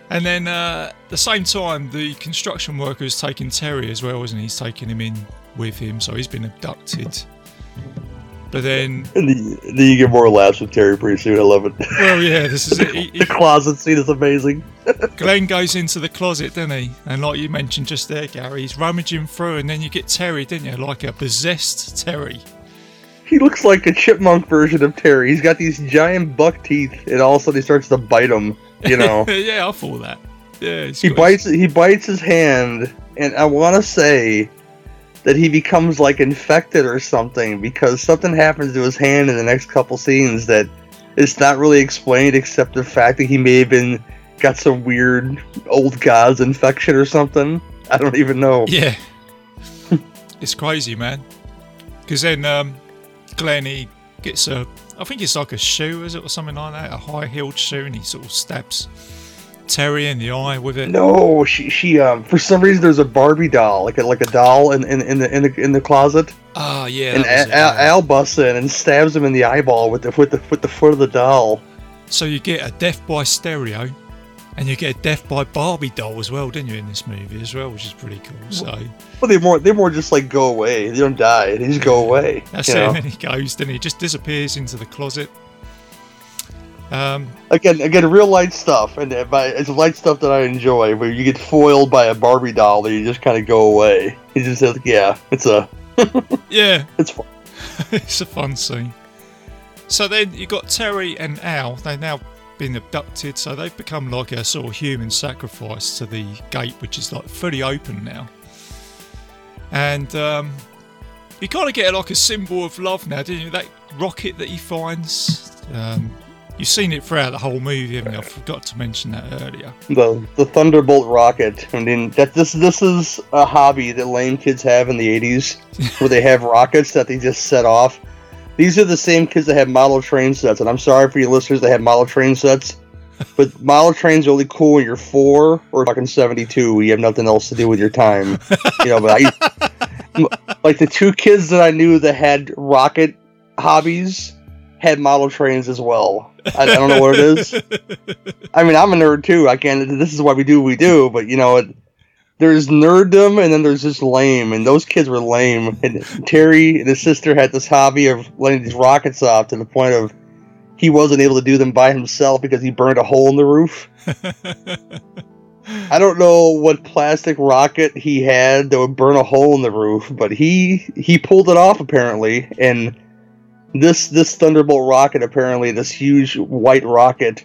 And then uh, at the same time, the construction worker is taking Terry as well, isn't he? He's taking him in with him, so he's been abducted. But then, *laughs* And you get more laughs with Terry pretty soon. I love it. well, yeah, this is *laughs* it. He, the closet scene is amazing. *laughs* Glenn goes into the closet, doesn't he? And like you mentioned just there, Gary, he's rummaging through, and then you get Terry, didn't you? Like a possessed Terry. He looks like a chipmunk version of Terry. He's got these giant buck teeth, and all of a sudden he starts to bite him. You know, *laughs* yeah, I thought that. Yeah, he bites. He bites his hand, and I want to say that he becomes like infected or something because something happens to his hand in the next couple scenes that it's not really explained except the fact that he may have been got some weird old god's infection or something. I don't even know. Yeah. *laughs* it's crazy, man. Because then um, Glenn, he gets a, I think it's like a shoe, is it, or something like that? A high heeled shoe, and he sort of stabs Terry in the eye with it. No, she she um for some reason there's a Barbie doll like a like a doll in in, in the in the in the closet Ah, yeah. and Al, Al. Al busts in and stabs him in the eyeball with the with the with the foot of the doll. So you get a death by stereo, and you get a death by Barbie doll as well, didn't you, in this movie as well, which is pretty cool. So Well, they more they more just like go away. They don't die. They just go away. that's it. know? And then he goes, then he just disappears into the closet. Um, Again, again, real light stuff, and uh, by, it's light stuff that I enjoy. Where you get foiled by a Barbie doll, that you just kind of go away. You just like, yeah, it's a *laughs* yeah, it's fun. *laughs* it's a fun scene. So then you got Terry and Al. They've now been abducted, so they've become like a sort of human sacrifice to the gate, which is like fully open now. And um, you kind of get like a symbol of love now, didn't you? That rocket that he finds. Um, you've seen it throughout the whole movie, haven't you? I forgot to mention that earlier. the the Thunderbolt rocket. I mean, that this this is a hobby that lame kids have in the '80s, where they have rockets that they just set off. These are the same kids that have model train sets, and I'm sorry for you listeners that have model train sets, *laughs* but model trains are only cool when you're four or fucking 72. when You have nothing else to do with your time, you know. But I, *laughs* like the two kids that I knew that had rocket hobbies had model trains as well. I, I don't know what it is. *laughs* I mean, I'm a nerd too. I can't. This is why we do what we do. But you know, it, there's nerddom, and then there's just lame, and those kids were lame. And Terry and his sister had this hobby of letting these rockets off to the point of he wasn't able to do them by himself because he burned a hole in the roof. *laughs* I don't know what plastic rocket he had that would burn a hole in the roof, but he he pulled it off apparently, and this this Thunderbolt rocket apparently this huge white rocket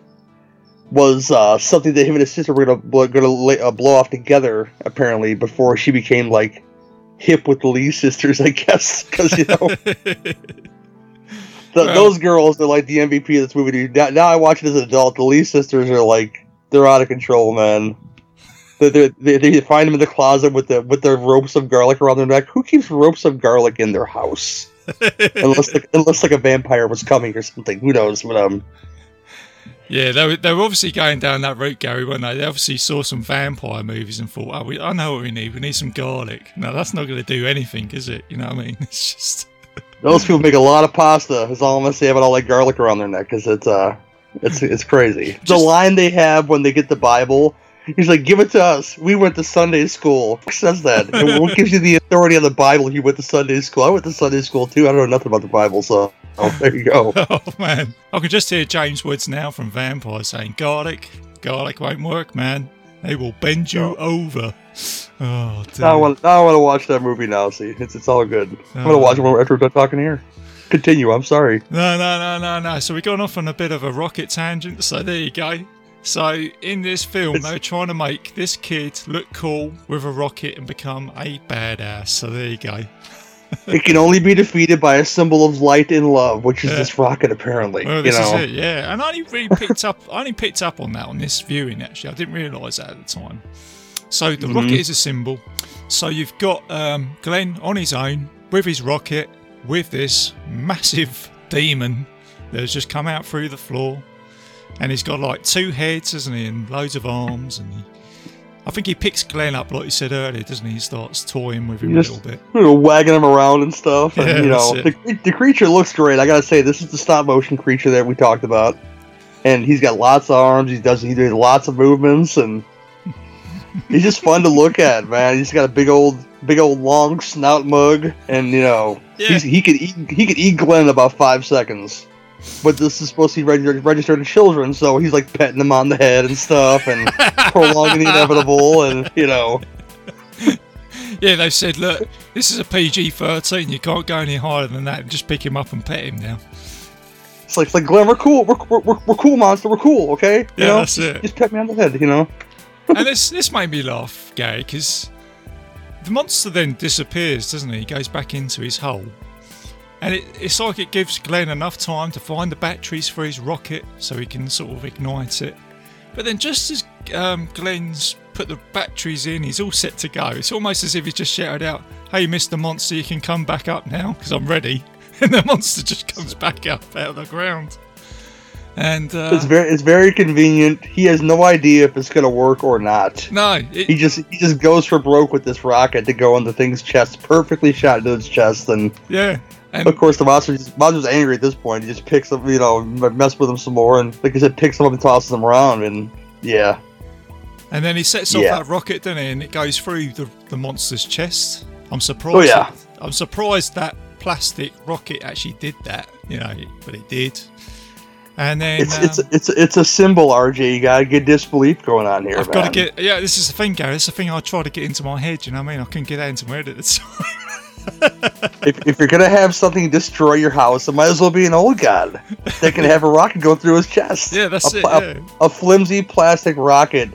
was uh, something that him and his sister were gonna were gonna lay, uh, blow off together apparently before she became like hip with the Lee sisters, I guess, because you know *laughs* th- Well- those girls are like the MVP of this movie. Now, now I watch it as an adult. The Lee sisters are like they're out of control, man. They, they, they, they find them in the closet with the with their ropes of garlic around their neck. Who keeps ropes of garlic in their house? *laughs* unless like, unless like a vampire was coming or something. Who knows? But um, Yeah, they were, they were obviously going down that route, Gary, weren't they? They obviously saw some vampire movies and thought, oh, we, I know what we need. We need some garlic. No, that's not going to do anything, is it? You know what I mean? *laughs* It's just. Those people make a lot of pasta. That's all I'm gonna say about all that garlic around their neck, because it's uh, it's it's crazy. *laughs* the line they have when they get the Bible, he's like, "Give it to us. We went to Sunday school." Who says that? And what gives you the authority on the Bible you went to Sunday school? I went to Sunday school too. I don't know nothing about the Bible, so oh, there you go. *laughs* Oh, man. I can just hear James Woods now from Vampire saying, garlic, garlic won't work, man. They will bend you No. over. Oh. Now I want, I want to watch that movie now. See, it's it's all good. I'm gonna Oh. watch it oh. after we're done talking here. Continue. I'm sorry. No, no, no, no, no. So we've gone off on a bit of a rocket tangent. So there you go. So in this film, they're trying to make this kid look cool with a rocket and become a badass. So there you go. it can only be defeated by a symbol of light and love, which is Yeah. this rocket, apparently. Well, you this know, is it, yeah. And I only really picked up, I only picked up on that on this viewing. Actually, I didn't realise that at the time. So the Mhm. rocket is a symbol. So you've got um, Glenn on his own with his rocket with this massive demon that has just come out through the floor, and he's got like two heads, hasn't he, and loads of arms, and he. I think he picks Glenn up, like you said earlier, doesn't he? He starts toying with him a little bit. you know, wagging him around and stuff. And, Yeah, you know, the, the creature looks great. I gotta say, this is the stop motion creature that we talked about, and he's got lots of arms. He does he does lots of movements, and he's just fun to look at, man. He's got a big old, big old long snout mug, and you know, Yeah. he's, he could eat he could eat Glenn in about five seconds. But this is supposed to be registered, registered to children, so he's like petting them on the head and stuff, and *laughs* prolonging the inevitable, and you know, Yeah, they said, look, this is a PG 13. You can't go any higher than that. Just pick him up and pet him now. It's like, it's like Glenn, we're cool. We're, we're, we're, we're cool, monster. We're cool, okay? You Yeah, know? that's it. Just pet me on the head, you know? and this this made me laugh, Gary, because the monster then disappears, doesn't he? He goes back into his hole. And it, it's like it gives Glenn enough time to find the batteries for his rocket so he can sort of ignite it. But then, just as um, Glenn's put the batteries in, he's all set to go. It's almost as if he's just shouted out, Hey, Mr. Monster, you can come back up now because I'm ready. *laughs* And the monster just comes back up out of the ground. And uh, It's very it's very convenient. He has no idea if it's gonna work or not. no, it, He just he just goes for broke with this rocket to go on the thing's chest, perfectly shot into its chest, and yeah. And of course the monster just, monster's angry at this point. He just picks up, you know, mess with him some more, and like I said, picks him up and tosses him around, and yeah, And then he sets off Yeah. that rocket, doesn't he? And it goes through the, the monster's chest. I'm surprised. Oh, yeah. it- I'm surprised that plastic rocket actually did that. You know, but it did. And then it's um, it's it's it's a symbol, RJ. You gotta get disbelief going on here, I've got to get. Yeah, this is the thing, Gary. This is the thing I try to get into my head. You know what I mean? I couldn't get that into my head at the *laughs* time. If, if you're gonna have something destroy your house, it might as well be an old god that can have a rocket go through his chest. Yeah, that's a, it, yeah. A, a flimsy plastic rocket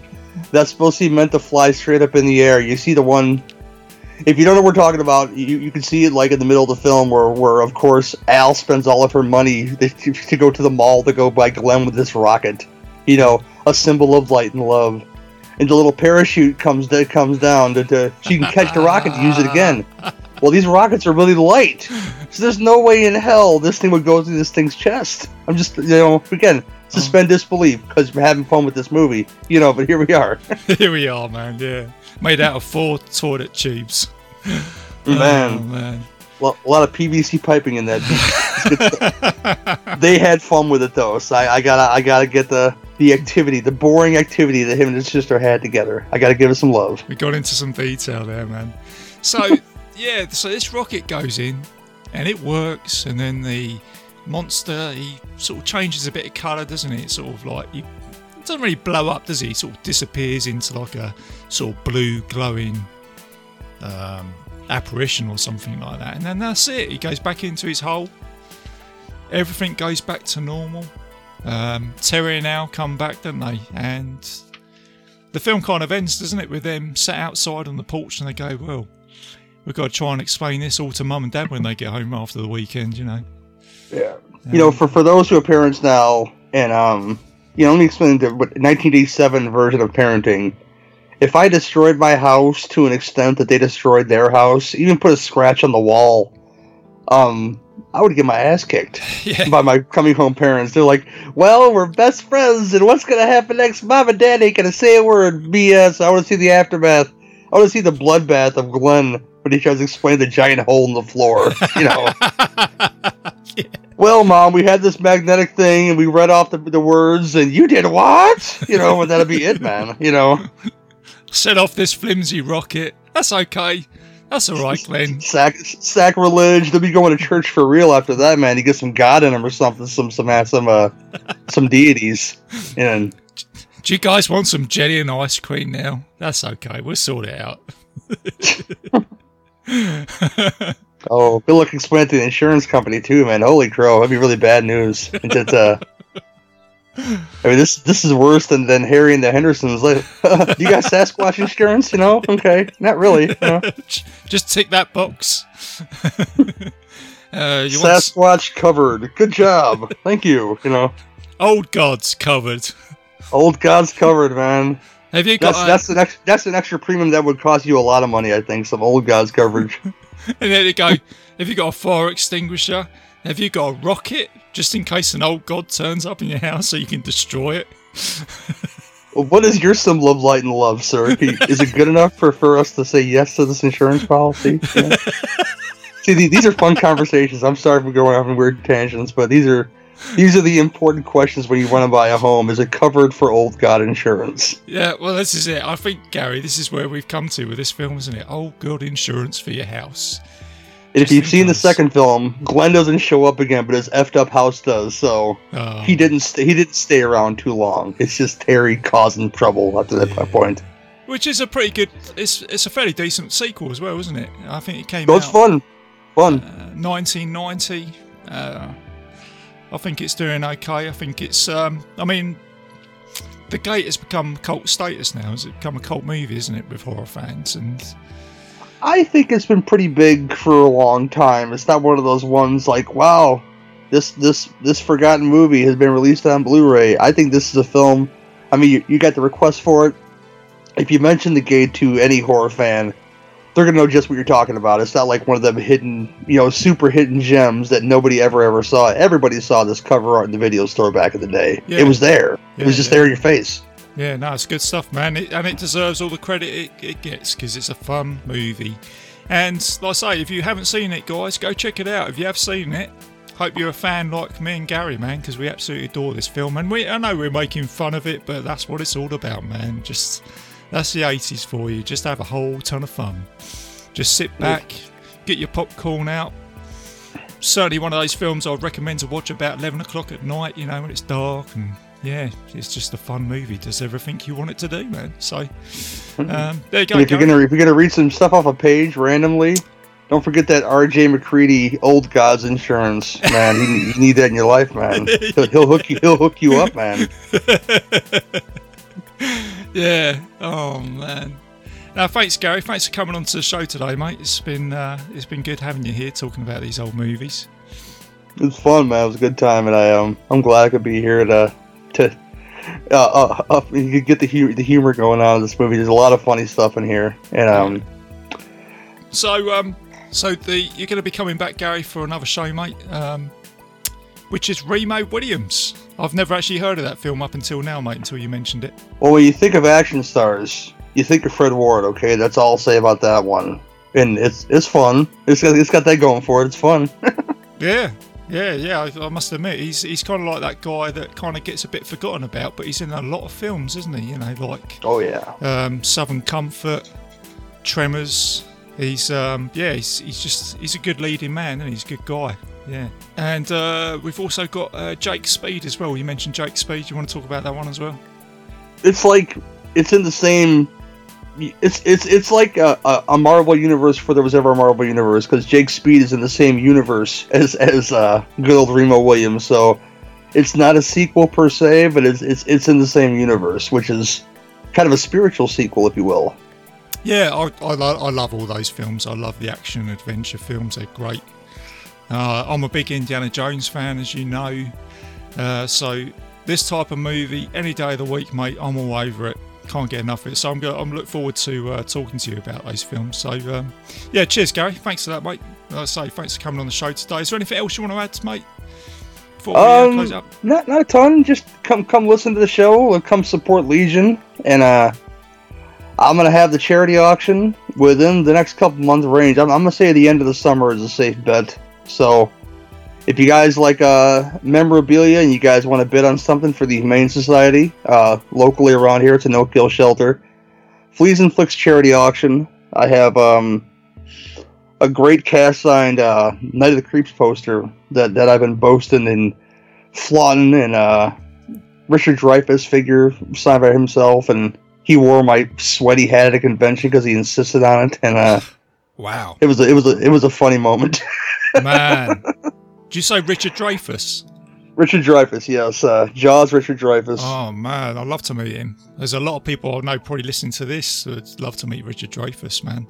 that's supposed to be meant to fly straight up in the air. You see the one. If you don't know what we're talking about, you, you can see it like in the middle of the film where, where of course Al spends all of her money to, to go to the mall to go buy Glenn with this rocket. You know, a symbol of light and love. And the little parachute comes that comes down to, to she can catch the rocket to use it again. *laughs* Well, these rockets are really light, *laughs* so there's no way in hell this thing would go through this thing's chest. I'm just, you know, again, oh. suspend disbelief because we're having fun with this movie, you know. But here we are, *laughs* Here we are, man. Yeah, made out of four toilet tubes. man. Oh, man. Lo- a lot of PVC piping in that. *laughs* they had fun with it though, so I, I gotta, I gotta get the the activity, the boring activity that him and his sister had together. I gotta give it some love. We got into some detail there, man. So yeah, so this rocket goes in, and it works, and then the monster he sort of changes a bit of colour, doesn't? It sort of like he doesn't really blow up, does he? He sort of disappears into like a sort of blue glowing um, apparition or something like that, and then that's it. He goes back into his hole. Everything goes back to normal. Um, Terry and Al come back, don't they? And the film kind of ends, doesn't it, with them sat outside on the porch and they go, Well, we've got to try and explain this all to mum and dad when they get home after the weekend, you know. Yeah. You know, for for those who are parents now, and um, you know, let me explain the 1987 version of parenting. If I destroyed my house to an extent that they destroyed their house, even put a scratch on the wall, um, I would get my ass kicked *laughs* Yeah. by my coming home parents. They're like, "Well, we're best friends, and what's gonna happen next? Mom and Dad ain't gonna say a word. BS. I want to see the aftermath. I want to see the bloodbath of Glenn when he tries to explain the giant hole in the floor. You know." *laughs* Well, mom, we had this magnetic thing, and we read off the, the words, and you did what? You know, and that'll be it, man. You know, Set off this flimsy rocket. That's okay. That's all right, Glenn. sac- sacrilege. They'll be going to church for real after that, man. You get some God in them or something, some some uh, some uh, some deities, and *laughs* Do you guys want some jelly and ice cream now? That's okay. We'll sort it out. *laughs* *laughs* oh, good luck explaining it to the insurance company too, man. Holy crow, that'd be really bad news. Uh, *laughs* I mean, this this is worse than, than Harry and the Hendersons. Like, *laughs* you got Sasquatch insurance? You know? Okay, not really. You know? Just tick that box. uh, you want Sasquatch covered. Good job. Thank you. You know, old gods covered. old gods covered, man. Have you got? That's that's an extra, that's an extra premium that would cost you a lot of money. I think some old gods coverage. *laughs* and there you go. Have you got a fire extinguisher? Have you got a rocket just in case an old god turns up in your house so you can destroy it? Well, what is your symbol of light and love, sir? Is it good enough for, for us to say yes to this insurance policy? Yeah. *laughs* See, these are fun conversations. I'm sorry for going off on weird tangents, but these are these are the important questions when you want to buy a home. Is it covered for old god insurance? Yeah, well, this is it. I think, Gary, this is where we've come to with this film, isn't it? Old god insurance for your house. And if you've seen the second film, Glenn doesn't show up again, but his effed up house does. So Oh, he didn't st- he didn't stay around too long. It's just Terry causing trouble after that Yeah. point. Which is a pretty good. It's it's a fairly decent sequel as well, isn't it? I think it came So it's out fun, fun. uh, 1990. Uh, I think it's doing okay. I think it's. Um, I mean, the Gate has become cult status now. It's become a cult movie, isn't it, with horror fans? And I think it's been pretty big for a long time. It's not one of those ones like, wow, this this this forgotten movie has been released on Blu-ray. I think this is a film. I mean, you, you got the request for it. If you mention the gate to any horror fan, they're gonna know just what you're talking about. It's not like one of them hidden, you know, super hidden gems that nobody ever ever saw. Everybody saw this cover art in the video store back in the day. Yeah. It was there. it was just yeah. there in your face. yeah, no, it's good stuff, man. It, and it deserves all the credit it, it gets because it's a fun movie. And like I say, if you haven't seen it, guys, go check it out. If you have seen it, hope you're a fan like me and Gary, man, because we absolutely adore this film. And we, I know we're making fun of it, but that's what it's all about, man. Just that's the 80s for you. Just have a whole ton of fun. Just sit back, get your popcorn out. Certainly one of those films I'd recommend to watch about 11 o'clock at night, you know, when it's dark. And yeah, it's just a fun movie. Does everything you want it to do, man. So um, there you go. And if you're gonna if you're gonna read some stuff off a page randomly, don't forget that R.J. McCready Old Gods Insurance, man. you, you need that in your life, man. *laughs* He'll, he'll hook you. He'll hook you up, man. *laughs* Yeah. Oh man. Now, thanks, Gary. Thanks for coming on to the show today, mate. It's been uh, it's been good having you here talking about these old movies. It was fun, man. It was a good time, and I um I'm glad I could be here to to uh, uh, uh you could get the hu- the humor going on in this movie. There's a lot of funny stuff in here, and um So, um, so the you're going to be coming back, Gary, for another show, mate. Um, which is Remo Williams. I've never actually heard of that film up until now, mate. Until you mentioned it. well, when you think of action stars, you think of Fred Ward. Okay, that's all I'll say about that one. And it's it's fun. It's got, it's got that going for it. It's fun. *laughs* Yeah, yeah, yeah. I, I must admit, he's he's kind of like that guy that kind of gets a bit forgotten about, but he's in a lot of films, isn't he? You know, like oh yeah. um, Southern Comfort, Tremors. He's um, yeah, he's, he's just he's a good leading man, and he's a good guy. Yeah, and uh, we've also got uh, Jake Speed as well. You mentioned Jake Speed. You want to talk about that one as well? it's like it's in the same it's it's it's like a, a, a Marvel universe before there was ever a Marvel universe because Jake Speed is in the same universe *laughs* as as uh, good old Remo Williams. So it's not a sequel per se, but it's it's it's in the same universe, which is kind of a spiritual sequel, if you will. Yeah, I, I, lo- I love all those films. I love the action adventure films. They're great. Uh, I'm a big Indiana Jones fan, as you know. Uh, so this type of movie, any day of the week, mate, I'm all over it. Can't get enough of it. So I'm go- I'm look forward to uh, talking to you about those films. So um, yeah, cheers, Gary. Thanks for that, mate. Like I say, thanks for coming on the show today. Is there anything else you want to add, mate? Before we uh, Um, close up? not not a ton. Just come come listen to the show and come support Legion. And uh, I'm gonna have the charity auction within the next couple months range. I'm, I'm gonna say the end of the summer is a safe bet. So if you guys like uh memorabilia and you guys want to bid on something for the Humane Society uh, locally around here, it's a no kill shelter. Fleas and Flicks charity auction. I have um a great cast signed uh, Night of the Creeps poster that, that I've been boasting and flaunting, and uh, Richard Dreyfuss figure signed by himself, and he wore my sweaty hat at a convention because he insisted on it, and uh, Wow, it was a, it was a, it was a funny moment. *laughs* man. Did you say Richard Dreyfuss? Richard Dreyfuss, yes, uh, Jaws. Richard Dreyfuss. Oh man, I'd love to meet him. There's a lot of people I know probably listening to this would love to meet Richard Dreyfuss, man.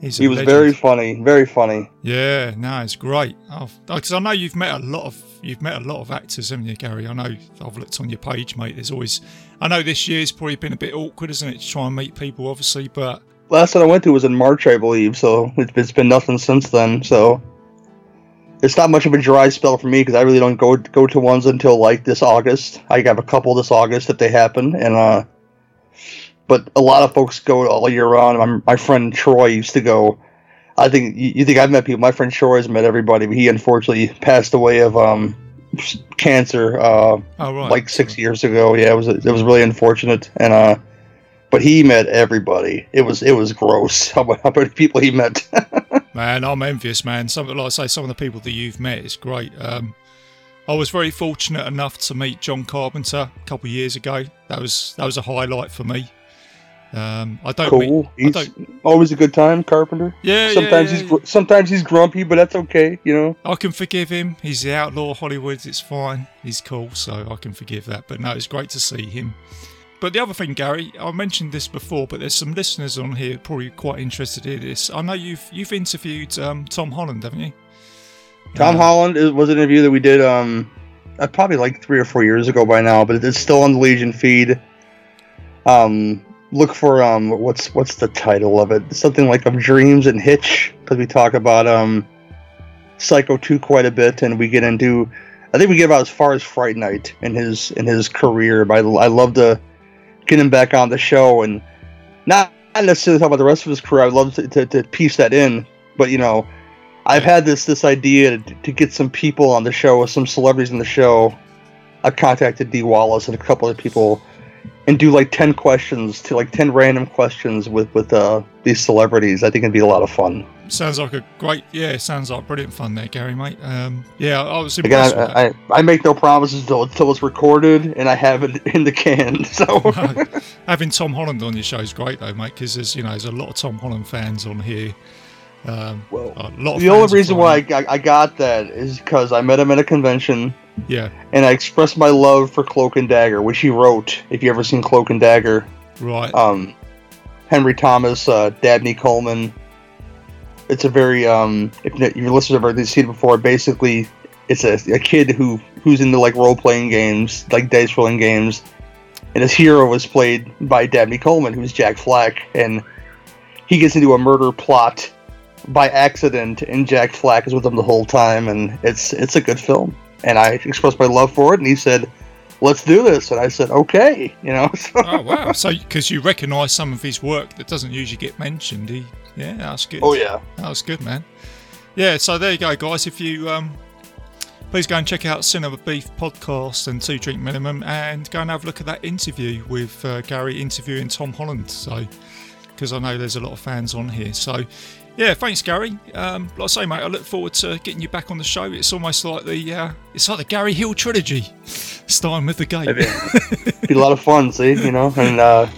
He's he was legend. very funny, very funny. Yeah, no, it's great. Because I know you've met a lot of you've met a lot of actors, haven't you, Gary? I know I've looked on your page, mate. There's always. I know this year's probably been a bit awkward, isn't it, Trying to try and meet people, obviously, but Last one I went to was in March, I believe. So it's, it's been nothing since then. So it's not much of a dry spell for me because I really don't go go to ones until like this August. I have a couple this August if they happen, and uh, but a lot of folks go all year round. My, my friend Troy used to go. I think you, you think I've met people. My friend Troy has met everybody, but he unfortunately passed away of um, cancer uh, oh right, like six years ago. Yeah, it was it was really unfortunate, and uh, but he met everybody. It was it was gross how, *laughs* how many people he met. *laughs* Man, I'm envious, man. Some, like I say, some of the people that you've met is great. Um, I was very fortunate enough to meet John Carpenter a couple of years ago. That was that was a highlight for me. Um, I don't cool. meet, I don't, always a good time, Carpenter. yeah, Sometimes yeah, he's gr- sometimes he's grumpy, but that's okay. You know. I can forgive him. He's the outlaw of Hollywood. It's fine. He's cool, so I can forgive that. But no, it's great to see him. But the other thing, Gary, I mentioned this before, but there's some listeners on here probably quite interested in this. I know you've you've interviewed um, Tom Holland, haven't you? Tom Uh, Holland was an interview that we did um uh, probably like three or four years ago by now, but it's still on the Legion feed. Um, look for um what's what's the title of it? Something like of Dreams and Hitch because we talk about um Psycho two quite a bit, and we get into I think we get about as far as Fright Night in his in his career. But I, I love to get him back on the show and not necessarily talk about the rest of his career. I'd love to, to, to piece that in, but you know. I've had this this idea to, to get some people on the show, some celebrities in the show. I contacted Dee Wallace and a couple of people, and do like ten questions to like ten random questions with with uh, these celebrities. I think it'd be a lot of fun. Sounds like a great, yeah, sounds like brilliant fun there, Gary, mate. Um, yeah, I was Again, impressed that. I, I, I make no promises until, until it's recorded and I have it in the can. *laughs* So *laughs* No, having Tom Holland on your show is great though, mate, because there's you know there's a lot of Tom Holland fans on here. Um, Well, a lot the only reason why I, I I got that is because I met him at a convention yeah, and I expressed my love for Cloak and Dagger, which he wrote. If you ever seen Cloak and Dagger, right, um, Henry Thomas, uh, Dabney Coleman. It's a very um, if your listeners have already seen it before, basically it's a, a kid who who's into like role playing games, like dice rolling games, and his hero was played by Dabney Coleman, who's Jack Flack, and he gets into a murder plot by accident, and Jack Flack is with him the whole time, and it's it's a good film. And I expressed my love for it, and he said, "Let's do this," and I said, "Okay," you know. *laughs* oh wow, so because you recognise some of his work that doesn't usually get mentioned, he, yeah, that's good. oh yeah. That was good, man. Yeah, so there you go, guys. If you um, please go and check out Cinema Beef podcast and Two Drink Minimum, and go and have a look at that interview with uh, Gary interviewing Tom Holland. So, because I know there's a lot of fans on here. So, yeah, thanks, Gary. Um, like I say, mate, I look forward to getting you back on the show. It's almost like the uh, it's like the Gary Hill trilogy, starting with the game. It'd *laughs* be a lot of fun, see, you know. And uh,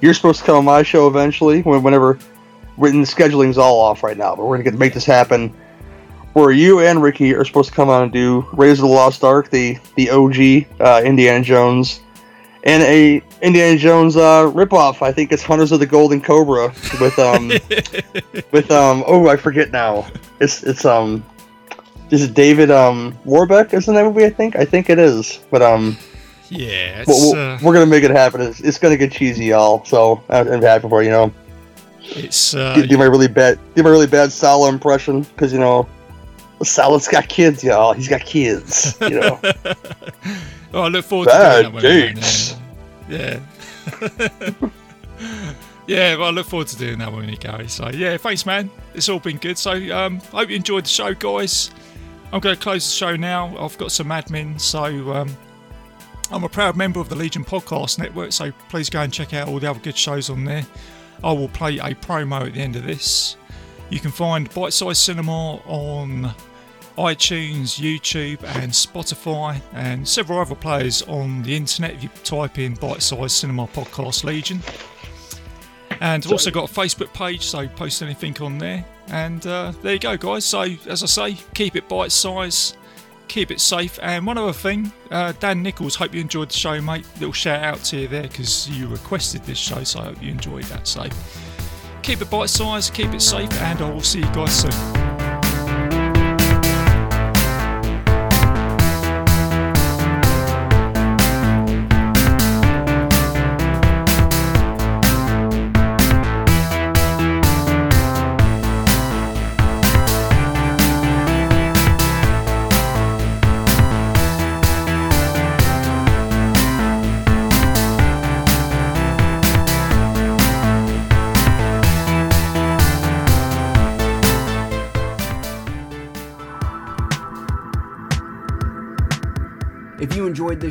you're supposed to come on my show eventually, whenever. Written scheduling's all off right now, but we're gonna get, to make this happen. Where you and Ricky are supposed to come on and do Raiders of the Lost Ark, the the OG uh, Indiana Jones, and a Indiana Jones uh, ripoff. I think it's Hunters of the Golden Cobra with um *laughs* with um oh I forget now. It's it's um is it David um Warbeck? Isn't that movie? I think I think it is, but um. Yeah, it's, Well, we'll- uh, we're gonna make it happen. It's, it's gonna get cheesy, y'all. So I'm I'm happy for you know. It's uh, do, do my really bad, do my really bad Sallah impression because you know, Sallah's got kids, y'all. He's got kids. You know, well, *laughs* I look forward to doing that dates. Yeah. *laughs* yeah, well, I look forward to doing that one, Gary. So, yeah, thanks, man. It's all been good. So, um, hope you enjoyed the show, guys. I'm going to close the show now. I've got some admin, so um, I'm a proud member of the Legion Podcast Network, so please go and check out all the other good shows on there. I will play a promo at the end of this. You can find Bite Size Cinema on iTunes, YouTube, and Spotify, and several other players on the internet if you type in Bite Size Cinema Podcast Legion. And I've also got a Facebook page, so post anything on there. And uh, there you go, guys. So, as I say, keep it bite size, keep it safe. And one other thing, uh, Dan Nichols, hope you enjoyed the show, mate. Little shout out to you there because you requested this show, so I hope you enjoyed that. So, keep it bite size, keep it safe, and I will see you guys soon.